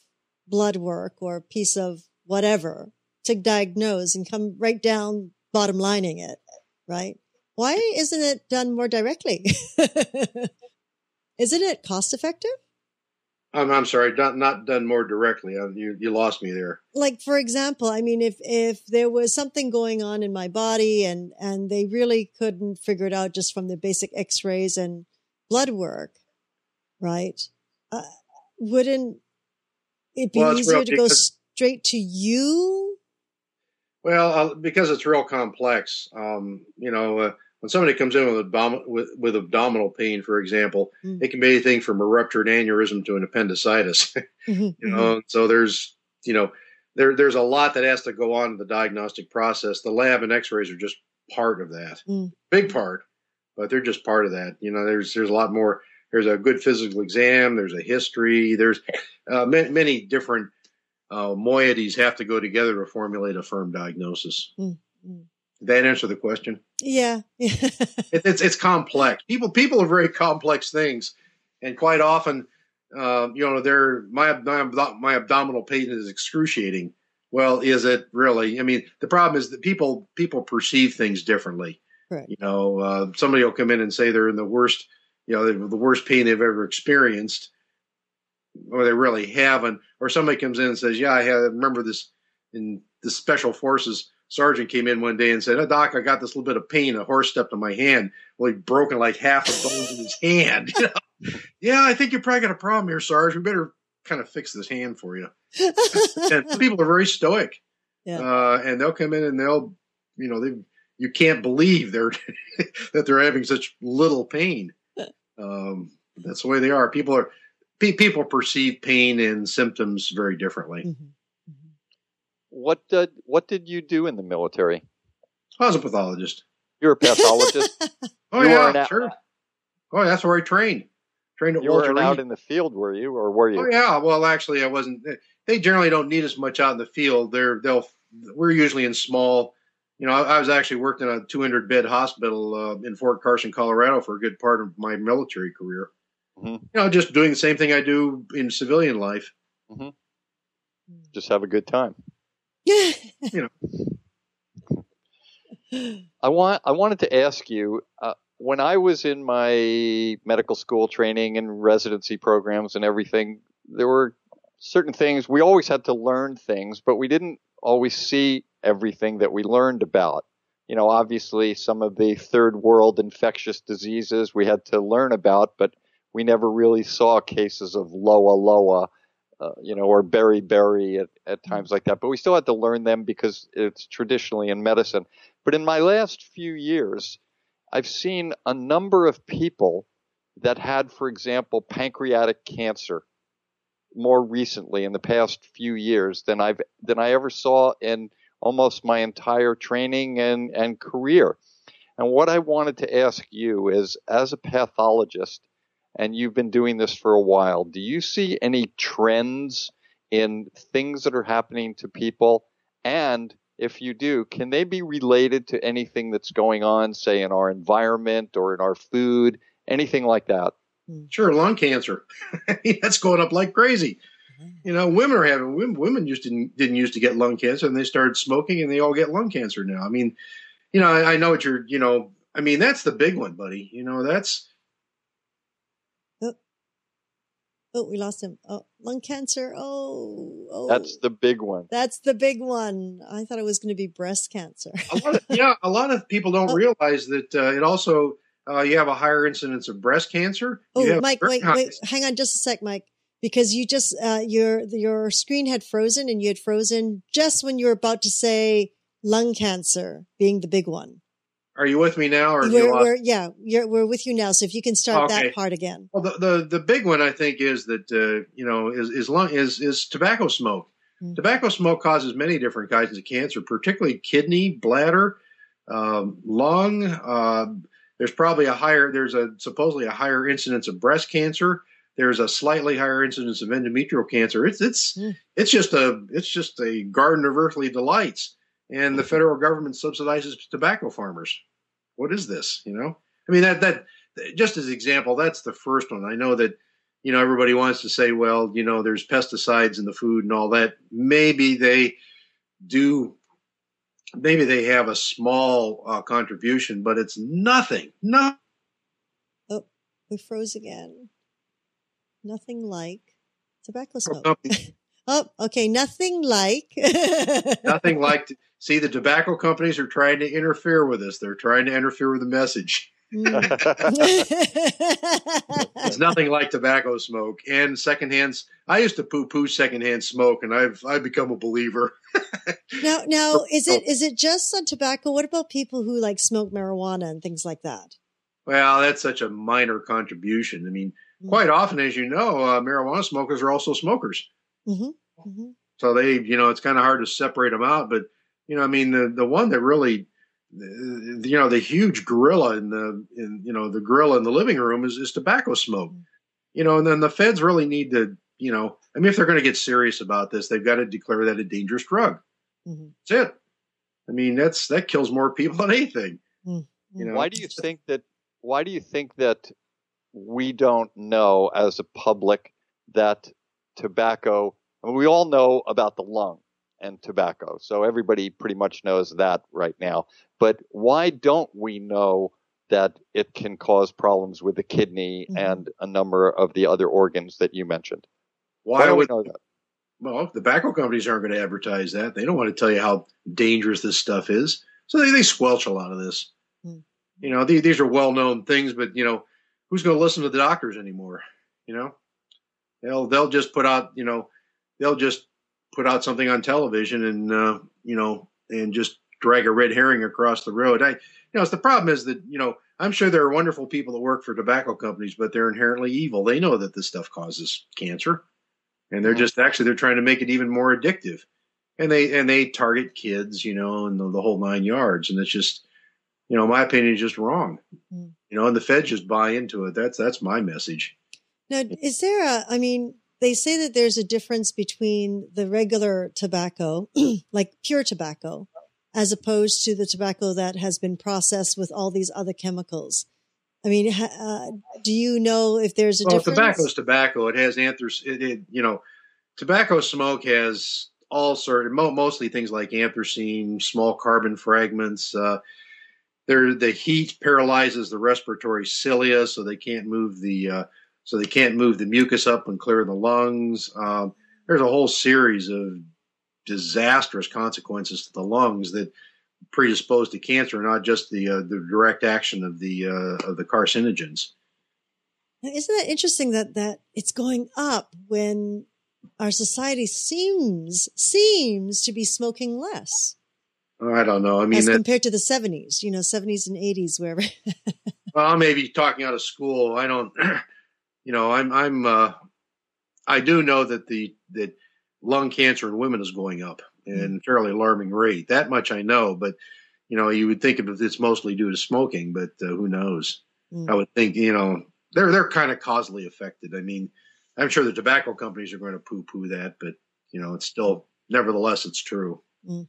blood work or a piece of whatever to diagnose and come right down bottom lining it, right? Why isn't it done more directly? isn't it cost effective? I'm, I'm sorry, not, not done more directly. Uh, you, you lost me there. Like, for example, I mean, if, if there was something going on in my body and, and they really couldn't figure it out just from the basic x-rays and blood work, right? Uh, wouldn't it be well, easier to go straight to you well, uh, because it's real complex. Um, you know, uh, when somebody comes in with, abdom- with, with abdominal pain, for example, mm-hmm. it can be anything from a ruptured aneurysm to an appendicitis. mm-hmm. You know, mm-hmm. so there's you know there there's a lot that has to go on in the diagnostic process. The lab and X-rays are just part of that, mm. big part, but they're just part of that. You know, there's there's a lot more. There's a good physical exam. There's a history. There's uh, many, many different uh, moieties have to go together to formulate a firm diagnosis. Mm-hmm. That answer the question? Yeah, it, it's it's complex. People people are very complex things, and quite often, uh, you know, they're my, my my abdominal pain is excruciating. Well, is it really? I mean, the problem is that people people perceive things differently. Right. You know, uh, somebody will come in and say they're in the worst, you know, the worst pain they've ever experienced, or they really haven't, or somebody comes in and says, "Yeah, I have, remember this in the special forces sergeant came in one day and said, oh, "Doc, I got this little bit of pain. A horse stepped on my hand. Well, he'd broken like half the bones in his hand." You know? yeah, I think you're probably got a problem here, Sarge. We better kind of fix this hand for you. and people are very stoic, Yeah. uh, and they'll come in and they'll, you know, they you can't believe they're that they're having such little pain. Um, that's the way they are. People are pe- people perceive pain and symptoms very differently. Mhm. What did what did you do in the military? I was a pathologist. You're a pathologist. Oh You yeah, weren't out- sure. Oh, that's where I trained. Trained at you Walter weren't out in the field, were you, or were you? Oh yeah. Well, actually, I wasn't. They generally don't need us much out in the field. They're they'll. We're usually in small. You know, I, I was actually worked in a 200 bed hospital uh, in Fort Carson, Colorado, for a good part of my military career. Mhm. You know, just doing the same thing I do in civilian life. Just have a good time. You I want I wanted to ask you uh, when I was in my medical school training and residency programs and everything. There were certain things we always had to learn things, but we didn't always see everything that we learned about. You know, obviously some of the third world infectious diseases we had to learn about, but we never really saw cases of Loa Loa, uh, you know, or beriberi at, at times like that. But we still had to learn them because it's traditionally in medicine. But in my last few years, I've seen a number of people that had, for example, pancreatic cancer more recently in the past few years than I've than I ever saw in almost my entire training and, and career. And what I wanted to ask you is as a pathologist, and you've been doing this for a while, do you see any trends in things that are happening to people? And if you do, can they be related to anything that's going on, say, in our environment or in our food, anything like that? Hmm. Sure, lung cancer. That's going up like crazy. Mm-hmm. You know, women are having women, women used to didn't used to get lung cancer, and they started smoking, and they all get lung cancer now. I mean, you know, I, I know what you're. You know, I mean, that's the big one, buddy. You know, that's Oh, we lost him. Oh, lung cancer. Oh, oh. That's the big one. That's the big one. I thought it was going to be breast cancer. a lot of, yeah. A lot of people don't Oh. realize that uh, it also uh, you have a higher incidence of breast cancer. Oh, Mike, wait, high- wait, hang on just a sec, Mike, because you just uh, your your screen had frozen, and you had frozen just when you were about to say lung cancer being the big one. Are you with me now, or We're, we're yeah, we're with you now. So if you can start Okay. that part again. Well, the, the the big one I think is that uh, you know is is lung is is tobacco smoke. Mm. Tobacco smoke causes many different kinds of cancer, particularly kidney, bladder, um, lung. Uh, there's probably a higher there's a supposedly a higher incidence of breast cancer. There's a slightly higher incidence of endometrial cancer. It's it's Mm. it's just a it's just a garden of earthly delights, and the federal government subsidizes tobacco farmers. What is this? You know, I mean that that just as example, that's the first one. I know that you know everybody wants to say, well, you know, there's pesticides in the food and all that. Maybe they do. Maybe they have a small uh, contribution, but it's nothing. No, Oh, We froze again. Nothing like tobacco smoke. Oh, okay. Nothing like. nothing like. To, see, the tobacco companies are trying to interfere with us. They're trying to interfere with the message. It's nothing like tobacco smoke and secondhand. I used to poo-poo secondhand smoke, and I've I've become a believer. now, now, is it is it just on tobacco? What about people who like smoke marijuana and things like that? Well, that's such a minor contribution. I mean, Mm. quite often, as you know, uh, marijuana smokers are also smokers. hmm hmm So they, you know, it's kind of hard to separate them out. But you know, I mean, the the one that really, you know, the huge gorilla in the, in you know, the gorilla in the living room is is tobacco smoke. You know, and then the feds really need to, you know, I mean, if they're going to get serious about this, they've got to declare that a dangerous drug. hmm That's it. I mean, that's that kills more people than anything. You know, why do you think that? Why do you think that we don't know as a public that tobacco? I mean, we all know about the lung and tobacco, so everybody pretty much knows that right now. But why don't we know that it can cause problems with the kidney Mhm. and a number of the other organs that you mentioned? Why why don't we would know that? well, the tobacco companies aren't going to advertise that. They don't want to tell you how dangerous this stuff is. So they, they squelch a lot of this. Hmm. You know, these, these are well known things, but you know, who's going to listen to the doctors anymore? You know, they'll they'll just put out you know they'll just put out something on television and uh, you know and just drag a red herring across the road. I you know it's the problem is that you know I'm sure there are wonderful people that work for tobacco companies, but they're inherently evil. They know that this stuff causes cancer, and they're just actually they're trying to make it even more addictive, and they and they target kids, you know, and the, the whole nine yards, and it's just you know my opinion is just wrong, mm-hmm. you know, and the feds just buy into it. That's that's my message. Now, is there a? I mean, they say that there's a difference between the regular tobacco, like pure tobacco, as opposed to the tobacco that has been processed with all these other chemicals. I mean, uh, do you know if there's a well, difference? Well, is tobacco. It has anthracene. It, it, you know, tobacco smoke has all sort, mostly things like anthracene, small carbon fragments. Uh, there, the heat paralyzes the respiratory cilia, so they can't move the uh, so they can't move the mucus up and clear the lungs. Um, there's a whole series of disastrous consequences to the lungs that predispose to cancer, not just the uh, the direct action of the uh, of the carcinogens. Isn't that interesting that that it's going up when our society seems seems to be smoking less? Oh, I don't know. I mean, as compared to the seventies, you know, seventies and eighties, wherever. well, I may be talking out of school. I don't. You know, I'm I'm uh, I do know that the that lung cancer in women is going up in a fairly alarming rate. That much I know, but you know, you would think of it's mostly due to smoking, but uh, who knows? Mm. I would think you know they're they're kind of causally affected. I mean, I'm sure the tobacco companies are going to poo-poo that, but you know, it's still nevertheless it's true. Mm.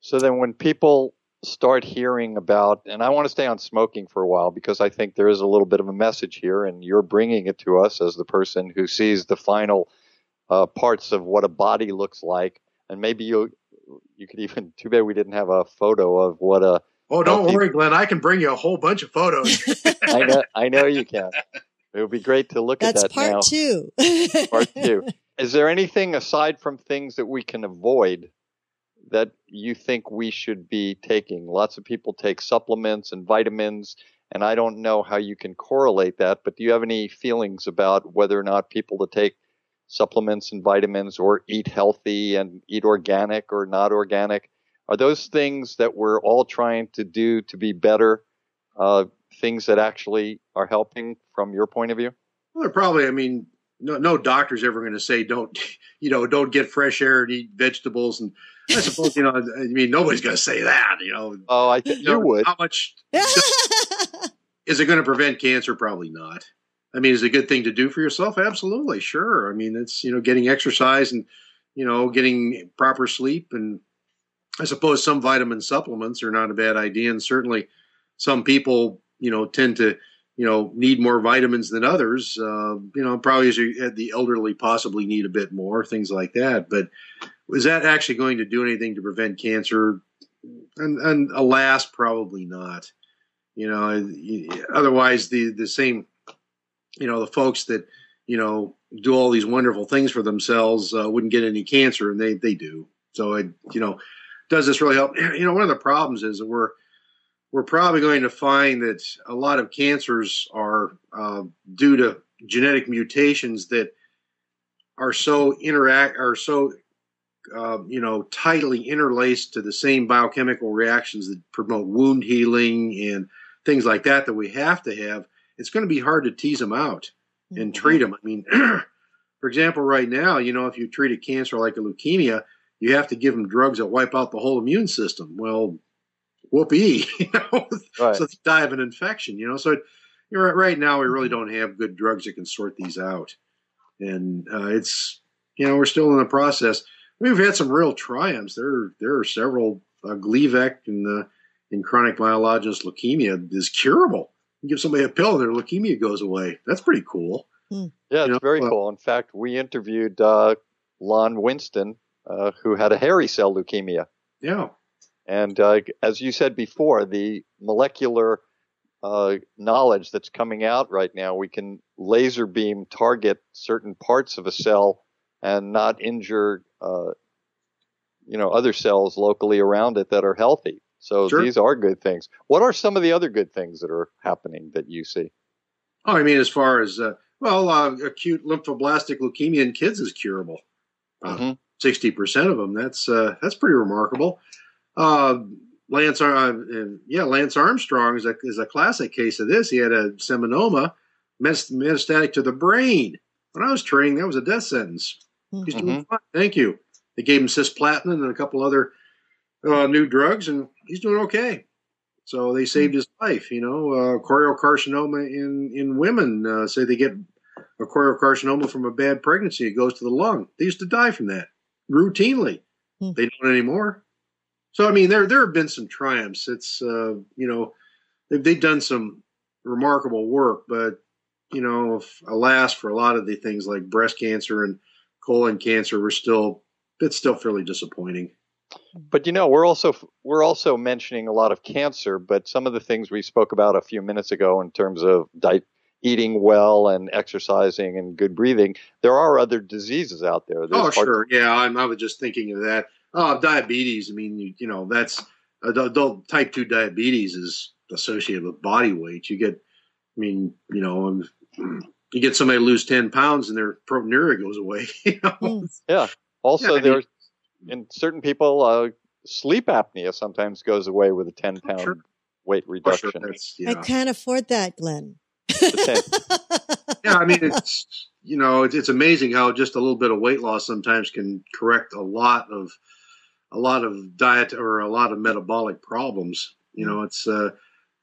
So then, when people start hearing about, and I want to stay on smoking for a while because I think there is a little bit of a message here, and you're bringing it to us as the person who sees the final uh, parts of what a body looks like, and maybe you you could even. Too bad we didn't have a photo of what a. Oh, don't worry, Glenn. I can bring you a whole bunch of photos. I know, I know you can. It would be great to look That's at that part now. two. part two. Is there anything aside from things that we can avoid that you think we should be taking? Lots of people take supplements and vitamins, and I don't know how you can correlate that, but do you have any feelings about whether or not people to take supplements and vitamins or eat healthy and eat organic or not organic? Are those things that we're all trying to do to be better, uh, things that actually are helping from your point of view? Well, probably, I mean, no, no doctor's ever going to say don't, you know, don't get fresh air and eat vegetables. And I suppose, you know, I mean, nobody's going to say that, you know. Oh, I think you, know, would. How much is it going to prevent cancer? Probably not. I mean, is it a good thing to do for yourself? Absolutely, sure. I mean, it's you know, getting exercise and you know, getting proper sleep, and I suppose some vitamin supplements are not a bad idea. And certainly, some people, you know, tend to you know need more vitamins than others. Uh, you know, probably as you, the elderly possibly need a bit more things like that. But is that actually going to do anything to prevent cancer? And, and alas, probably not. You know, otherwise the the same, you know, the folks that you know do all these wonderful things for themselves uh, wouldn't get any cancer, and they they do. So it, you know, does this really help? You know, one of the problems is that we're we're probably going to find that a lot of cancers are uh, due to genetic mutations that are so interact are so uh, you know tightly interlaced to the same biochemical reactions that promote wound healing and things like that that we have to have. It's going to be hard to tease them out and mm-hmm. treat them. I mean, for example, right now, you know, if you treat a cancer like a leukemia, you have to give them drugs that wipe out the whole immune system. Well, whoopee, you know, right. so they die of an infection, you know. So you're right, right now we really don't have good drugs that can sort these out, and uh, it's you know we're still in the process. We've had some real triumphs. There there are several uh, Gleevec in the in chronic myelogenous leukemia is curable. You give somebody a pill, and their leukemia goes away. That's pretty cool. Hmm. Yeah, it's you know, very uh, cool. In fact, we interviewed uh, Lon Winston, uh, who had a hairy cell leukemia. Yeah. And uh, as you said before, the molecular uh, knowledge that's coming out right now, we can laser beam target certain parts of a cell and not injure, uh, you know, other cells locally around it that are healthy. So Sure. these are good things. What are some of the other good things that are happening that you see? Oh, I mean, as far as uh, well, uh, acute lymphoblastic leukemia in kids is curable. Uh, Mhm. Sixty percent of them. That's uh, that's pretty remarkable. Uh, Lance, and, yeah, Lance Armstrong is a is a classic case of this. He had a seminoma metastatic to the brain. When I was training, that was a death sentence. He's doing fine. Thank you. They gave him cisplatin and a couple other uh, new drugs, and he's doing okay. So they saved his life. You know, uh, choriocarcinoma in in women uh, say they get a choriocarcinoma from a bad pregnancy. It goes to the lung. They used to die from that routinely. Hmm. They don't anymore. So I mean, there there have been some triumphs. It's uh, you know they've, they've done some remarkable work, but you know, if, alas, for a lot of the things like breast cancer and colon cancer, we're still it's still fairly disappointing. But you know, we're also we're also mentioning a lot of cancer, but some of the things we spoke about a few minutes ago in terms of diet, eating well and exercising and good breathing, there are other diseases out there. There's oh, sure, yeah. I'm, I was just thinking of that. Oh, diabetes. I mean, you, you know, that's adult type two diabetes is associated with body weight. You get, I mean, you know, you get somebody to lose ten pounds and their proteinuria goes away. You know? Mm. Also, Yeah, I mean- there's in certain people, uh, sleep apnea sometimes goes away with a 10 pound Sure. weight reduction. sure, that's, I can't afford that, Glenn. yeah, I mean, it's you know, it's, it's amazing how just a little bit of weight loss sometimes can correct a lot of a lot of diet or a lot of metabolic problems. You know, it's uh,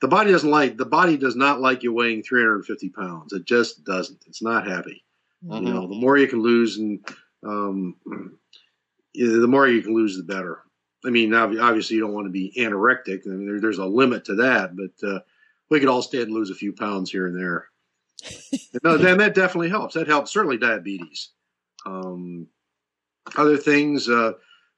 the body doesn't like the body does not like you weighing 350 pounds. It just doesn't. It's not happy. Mhm. You know, the more you can lose, and um, the more you can lose, the better. I mean, obviously, you don't want to be anorectic. I mean, there, there's a limit to that, but uh, we could all stand and lose a few pounds here and there. no, then that definitely helps. That helps certainly diabetes. Um, other things, uh,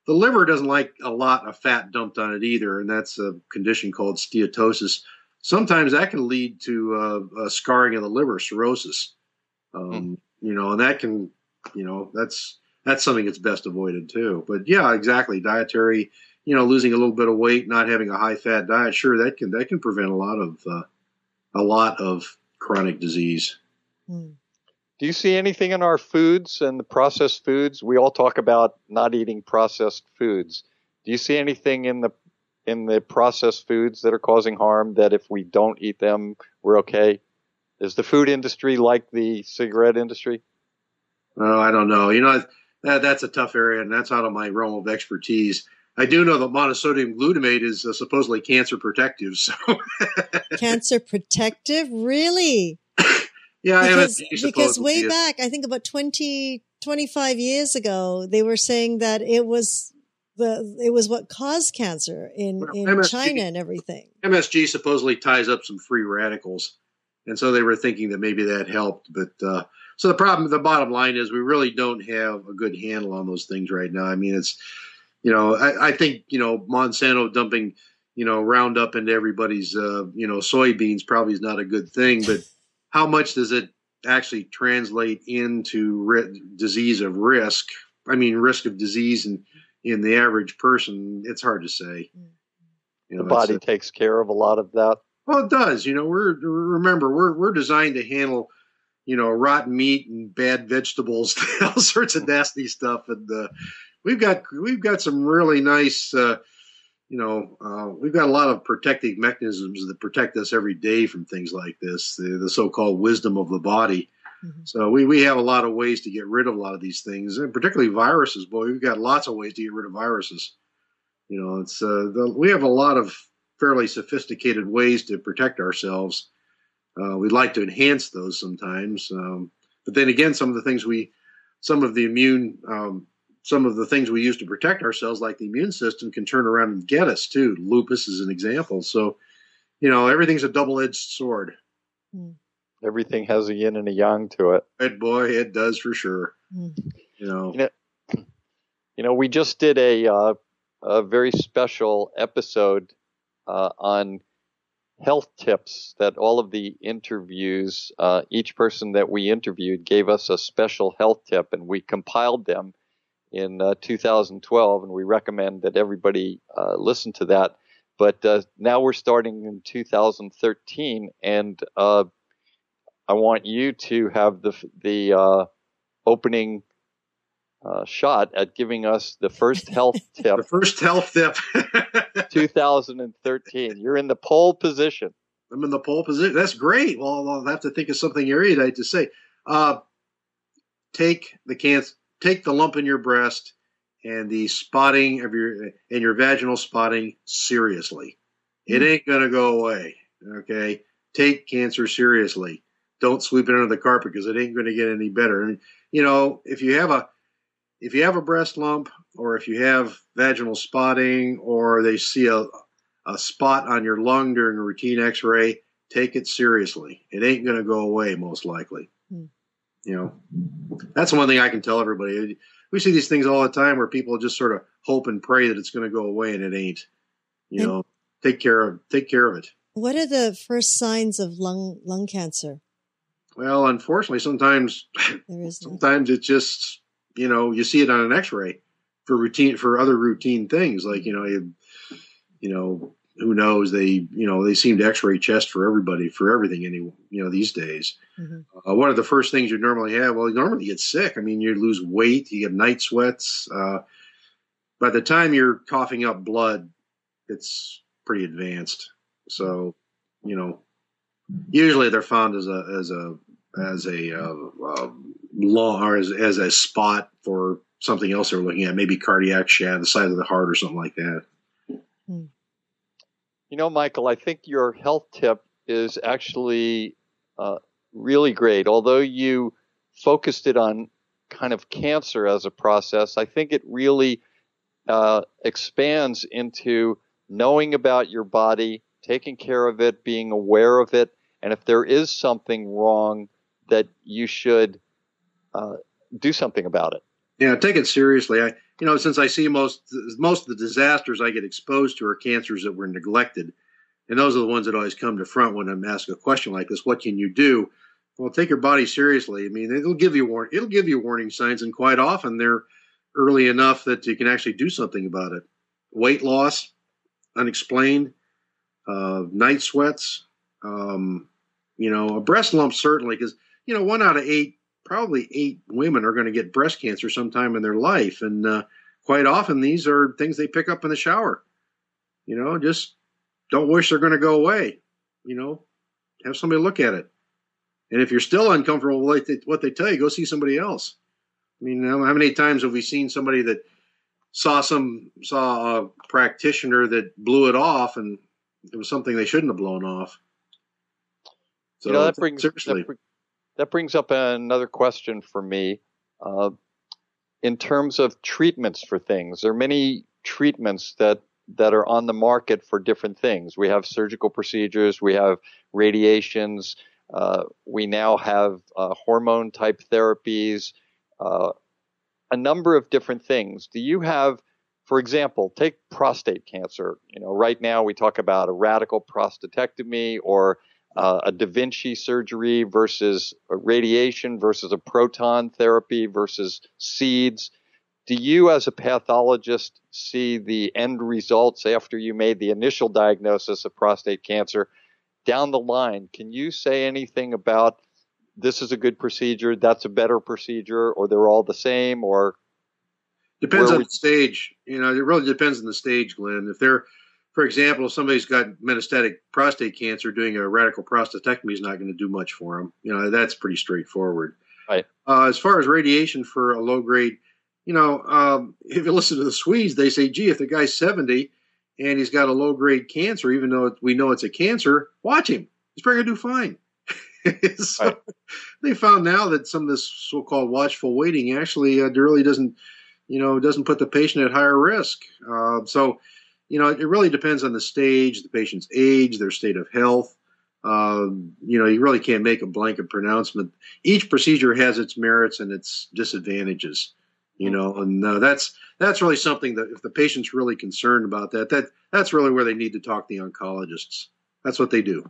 the liver doesn't like a lot of fat dumped on it either, and that's a condition called steatosis. Sometimes that can lead to uh, a scarring of the liver, cirrhosis. Um, You know, and that can, you know, that's that's something that's best avoided too. But yeah, exactly. Dietary, you know, losing a little bit of weight, not having a high fat diet, sure, that can that can prevent a lot of uh, a lot of chronic disease. Mm. Do you see anything in our foods and the processed foods? We all talk about not eating processed foods. Do you see anything in the in the processed foods that are causing harm that if we don't eat them, we're okay? Is the food industry like the cigarette industry? Oh, I don't know. You know, that, that's a tough area, and that's out of my realm of expertise. I do know that monosodium glutamate is uh, supposedly cancer protective. So, Cancer protective? Really? Yeah, because, because way back, I think about 20, 25 years ago, they were saying that it was the it was what caused cancer in, Well, in MSG China and everything. MSG supposedly ties up some free radicals, and so they were thinking that maybe that helped. But uh, so the problem, the bottom line is, we really don't have a good handle on those things right now. I mean, it's you know, I, I think you know Monsanto dumping you know Roundup into everybody's uh, you know soybeans probably is not a good thing, but how much does it actually translate into ri- disease of risk? I mean, risk of disease in in the average person, it's hard to say. Mm. You The know, it's body a- takes care of a lot of that. well, it does. You know, we're remember we're we're designed to handle, you know, rotten meat and bad vegetables, all sorts of nasty stuff, and uh, we've got we've got some really nice, uh, you know, uh, we've got a lot of protective mechanisms that protect us every day from things like this, the, the so-called wisdom of the body. Mhm. So we, we have a lot of ways to get rid of a lot of these things, and particularly viruses. Boy, we've got lots of ways to get rid of viruses. You know, it's uh, the, we have a lot of fairly sophisticated ways to protect ourselves. Uh, we'd like to enhance those sometimes, um, but then again, some of the things we, some of the immune, um, some of the things we use to protect ourselves, like the immune system, can turn around and get us too. Lupus is an example. So, you know, everything's a double-edged sword. Everything has a yin and a yang to it. Right, boy, it does for sure. Mm. You know, You know, we just did a uh, a very special episode uh, on health tips that all of the interviews, uh, each person that we interviewed gave us a special health tip, and we compiled them in uh, 2012, and we recommend that everybody uh, listen to that. But uh, now we're starting in 2013, and uh, I want you to have the the uh, opening uh, shot at giving us the first health tip. the first health tip. 2013. You're in the pole position. I'm in the pole position. That's great. Well, I'll have to think of something erudite to say. Uh, take the cancer, take the lump in your breast and the spotting of your and your vaginal spotting seriously. It ain't gonna go away. Okay, take cancer seriously. Don't sweep it under the carpet because it ain't gonna get any better. And you know, if you have a if you have a breast lump or if you have vaginal spotting or they see a, a spot on your lung during a routine x-ray take it seriously it ain't going to go away most likely hmm. You know that's one thing i can tell everybody. We see these things all the time where people just sort of hope and pray that it's going to go away and it ain't you and know take care of take care of it. What are the first signs of lung lung cancer? Well unfortunately sometimes sometimes it's just you know, you see it on an X-ray for routine for other routine things like you know, you, you know, who knows? They you know they seem to X-ray chest for everybody for everything any you know these days. Mm-hmm. Uh, one of the first things you normally have, well, you normally get sick. I mean, you lose weight, you get night sweats. Uh, by the time you're coughing up blood, it's pretty advanced. So, you know, usually they're found as a as a as a uh, uh, law or as, as a spot for something else they're looking at, maybe cardiac shad, the side of the heart, or something like that. Hmm. You know, Michael, I think your health tip is actually uh, really great. Although you focused it on kind of cancer as a process, I think it really uh, expands into knowing about your body, taking care of it, being aware of it, and if there is something wrong, that you should uh, do something about it. Yeah, take it seriously. I, you know, since I see most most of the disasters I get exposed to are cancers that were neglected, and those are the ones that always come to front when I'm asked a question like this: What can you do? Well, take your body seriously. I mean, it'll give you warn it'll give you warning signs, and quite often they're early enough that you can actually do something about it. Weight loss, unexplained, uh, night sweats, um, you know, a breast lump certainly because you know one out of eight probably eight women are going to get breast cancer sometime in their life. And uh, quite often, these are things they pick up in the shower. You know, just don't wish they're going to go away. You know, have somebody look at it. And if you're still uncomfortable with what they tell you, go see somebody else. I mean, how many times have we seen somebody that saw some saw a practitioner that blew it off, and it was something they shouldn't have blown off. So you know, that brings seriously. That, that brings up another question for me. Uh, in terms of treatments for things, there are many treatments that that are on the market for different things. We have surgical procedures, we have radiations, uh, we now have uh, hormone type therapies, uh, a number of different things. Do you have, for example, take prostate cancer? You know, right now we talk about a radical prostatectomy or uh, a Da Vinci surgery versus radiation versus a proton therapy versus seeds. Do you, as a pathologist, see the end results after you made the initial diagnosis of prostate cancer down the line? Can you say anything about this is a good procedure, that's a better procedure, or they're all the same, or depends on we... the stage. You know, it really depends on the stage, Glenn. If they're for example, if somebody's got metastatic prostate cancer, doing a radical prostatectomy is not going to do much for them. You know, that's pretty straightforward. Right. Uh, as far as radiation for a low grade, you know, um, if you listen to the Swedes, they say, gee, if the guy's 70 and he's got a low grade cancer, even though we know it's a cancer, watch him. He's probably going to do fine. so right. they found now that some of this so called watchful waiting actually uh, really doesn't, you know, doesn't put the patient at higher risk. Uh, so, you know, it really depends on the stage, the patient's age, their state of health. Um, you know, you really can't make a blanket pronouncement. Each procedure has its merits and its disadvantages. You know, and uh, that's that's really something that if the patient's really concerned about that, that that's really where they need to talk to the oncologists. That's what they do.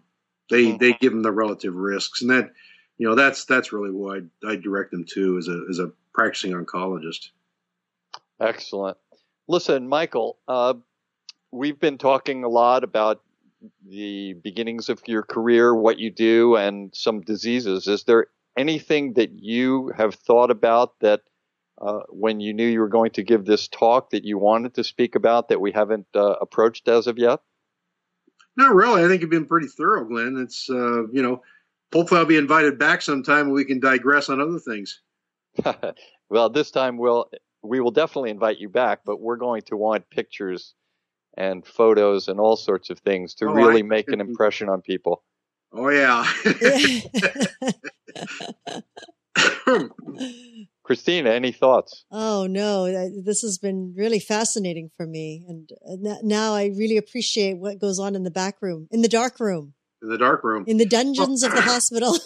They Mhm. they give them the relative risks, and that you know that's that's really what I, I direct them to as a as a practicing oncologist. Excellent. Listen, Michael, uh, we've been talking a lot about the beginnings of your career, what you do, and some diseases. Is there anything that you have thought about that uh, when you knew you were going to give this talk that you wanted to speak about that we haven't uh, approached as of yet? Not really. I think you've been pretty thorough, Glenn. It's uh, you know, hopefully I'll be invited back sometime and we can digress on other things. well, this time we'll we will definitely invite you back, but we're going to want pictures and photos and all sorts of things to Oh, really I- make an impression on people. Oh yeah. Christina, any thoughts? oh no, this has been really fascinating for me, and uh, now I really appreciate what goes on in the back room, in the dark room, in the dark room. in the dungeons of the hospital.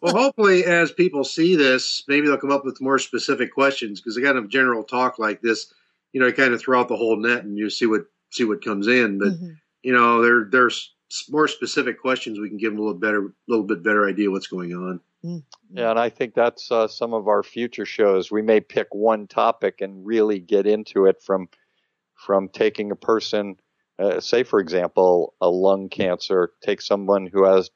Well, hopefully, as people see this, maybe they'll come up with more specific questions because kind of general talk like this, you know, you kind of throw out the whole net and you see what see what comes in. But Mhm. you know, there there's more specific questions we can give them a little better, little bit better idea what's going on. Yeah, and I think that's uh, some of our future shows. We may pick one topic and really get into it from from taking a person, uh, say for example, a lung cancer. Take someone who has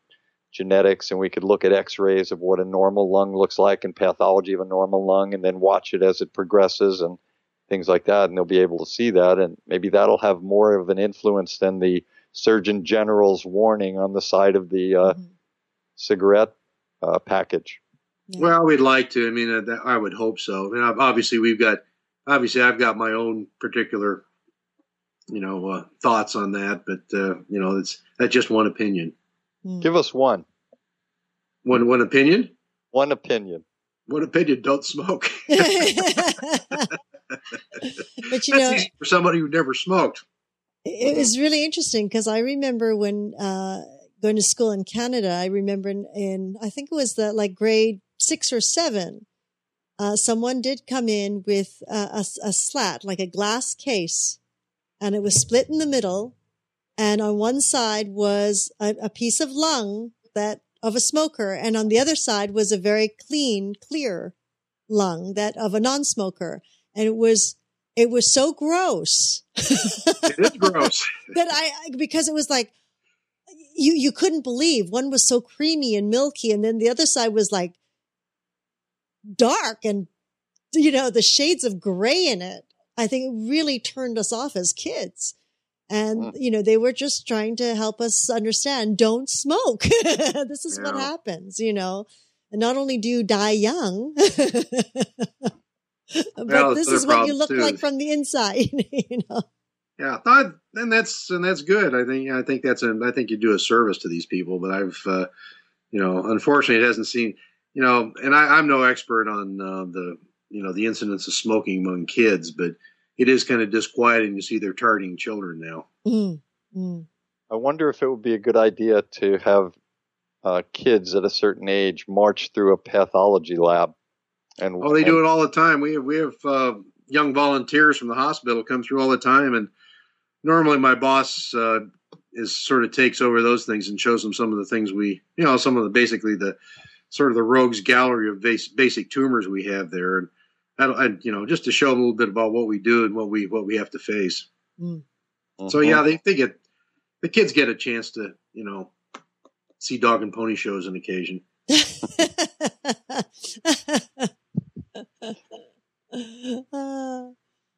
genetics, and we could look at X-rays of what a normal lung looks like and pathology of a normal lung, and then watch it as it progresses and things like that. And they'll be able to see that, and maybe that'll have more of an influence than the Surgeon General's warning on the side of the uh, Mhm. cigarette uh, package. Yeah. Well, we'd like to. I mean, uh, that, I would hope so. I mean, obviously, we've got obviously I've got my own particular, you know, uh, thoughts on that. But uh, you know, it's that's just one opinion. Mm. Give us one. One one opinion. One opinion. One opinion. Don't smoke. but you That's know, for somebody who never smoked. it was really interesting because I remember when uh, going to school in Canada. I remember in, in I think it was the like grade six or seven. Uh, someone did come in with uh, a, a slat, like a glass case, and it was split in the middle. And on one side was a, a piece of lung that of a smoker, and on the other side was a very clean, clear lung that of a non-smoker. And it was it was so gross. It is gross. that I because it was like you you couldn't believe one was so creamy and milky, and then the other side was like dark and you know the shades of gray in it. I think it really turned us off as kids. And Mm. you know they were just trying to help us understand don't smoke. this is what happens, you know. And not only do you die young, but Well, this is what you look too. like from the inside, you know. Yeah, I, and that's and that's good. I think I think that's a, I think you do a service to these people. But I've uh, you know unfortunately it hasn't seen you know, and I, I'm no expert on uh, the you know the incidence of smoking among kids, but it is kind of disquieting to see they're targeting children now. Mm, mm. I wonder if it would be a good idea to have uh, kids at a certain age march through a pathology lab. And Oh, they do it all the time. We have we have uh, young volunteers from the hospital come through all the time, and normally my boss uh, is sort of takes over those things and shows them some of the things we, you know, some of the basically the sort of the rogues gallery of base, basic tumors we have there, and I, I, you know, just to show them a little bit about what we do and what we what we have to face. Mhm. So yeah, they they get the kids get a chance to you know see dog and pony shows on occasion.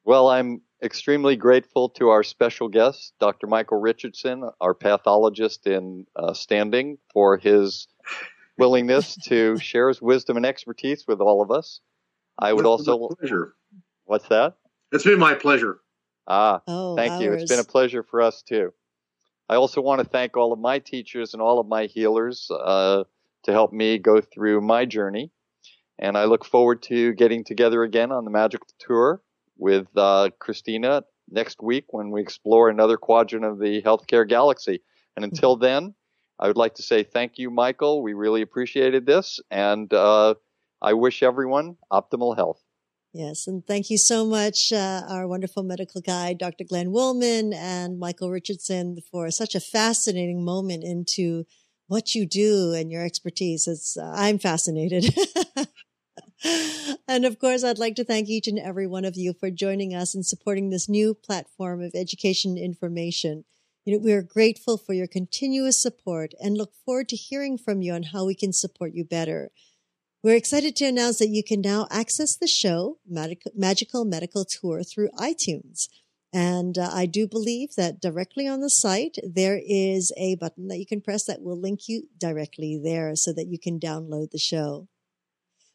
Well, I'm extremely grateful to our special guest, Dr. Michael Richardson, our pathologist in uh, standing, for his willingness to share his wisdom and expertise with all of us. I would It's also, my pleasure. what's that? It's been my pleasure. Ah, oh, Thank you. It's been a pleasure for us too. I also want to thank all of my teachers and all of my healers uh, to help me go through my journey. And I look forward to getting together again on the Magic Tour with uh, Christina next week when we explore another quadrant of the healthcare galaxy. And until then, I would like to say thank you, Michael. We really appreciated this. And uh, I wish everyone optimal health. Yes, and thank you so much, uh, our wonderful medical guide, Dr. Glenn Woolman and Michael Richardson, for such a fascinating moment into what you do and your expertise. It's uh, I'm fascinated. and of course, I'd like to thank each and every one of you for joining us and supporting this new platform of education information. You know, we are grateful for your continuous support and look forward to hearing from you on how we can support you better. We're excited to announce that you can now access the show, Magical Medical Tour, through iTunes. And uh, I do believe that directly on the site, there is a button that you can press that will link you directly there so that you can download the show.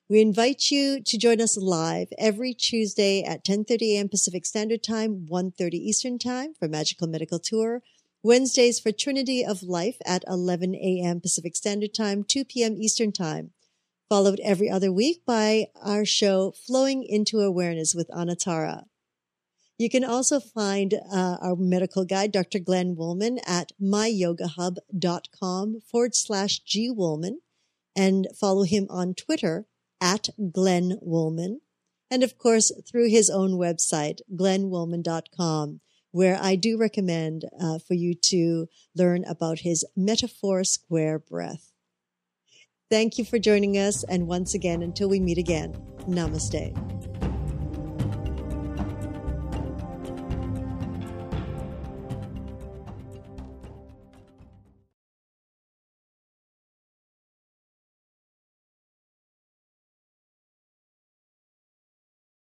We invite you to join us live every Tuesday at 10:30 a.m. Pacific Standard Time, 1:30 Eastern Time for Magical Medical Tour. Wednesdays for Trinity of Life at 11 a.m. Pacific Standard Time, 2 p.m. Eastern Time followed every other week by our show Flowing into Awareness with Anatara. You can also find uh, our medical guide, Dr. Glenn Woolman, at myyogahub.com forward slash G Woolman and follow him on Twitter at Glenn Woolman. And of course, through his own website, glennwoolman.com, where I do recommend uh, for you to learn about his metaphor square breath. Thank you for joining us. And once again, until we meet again, namaste.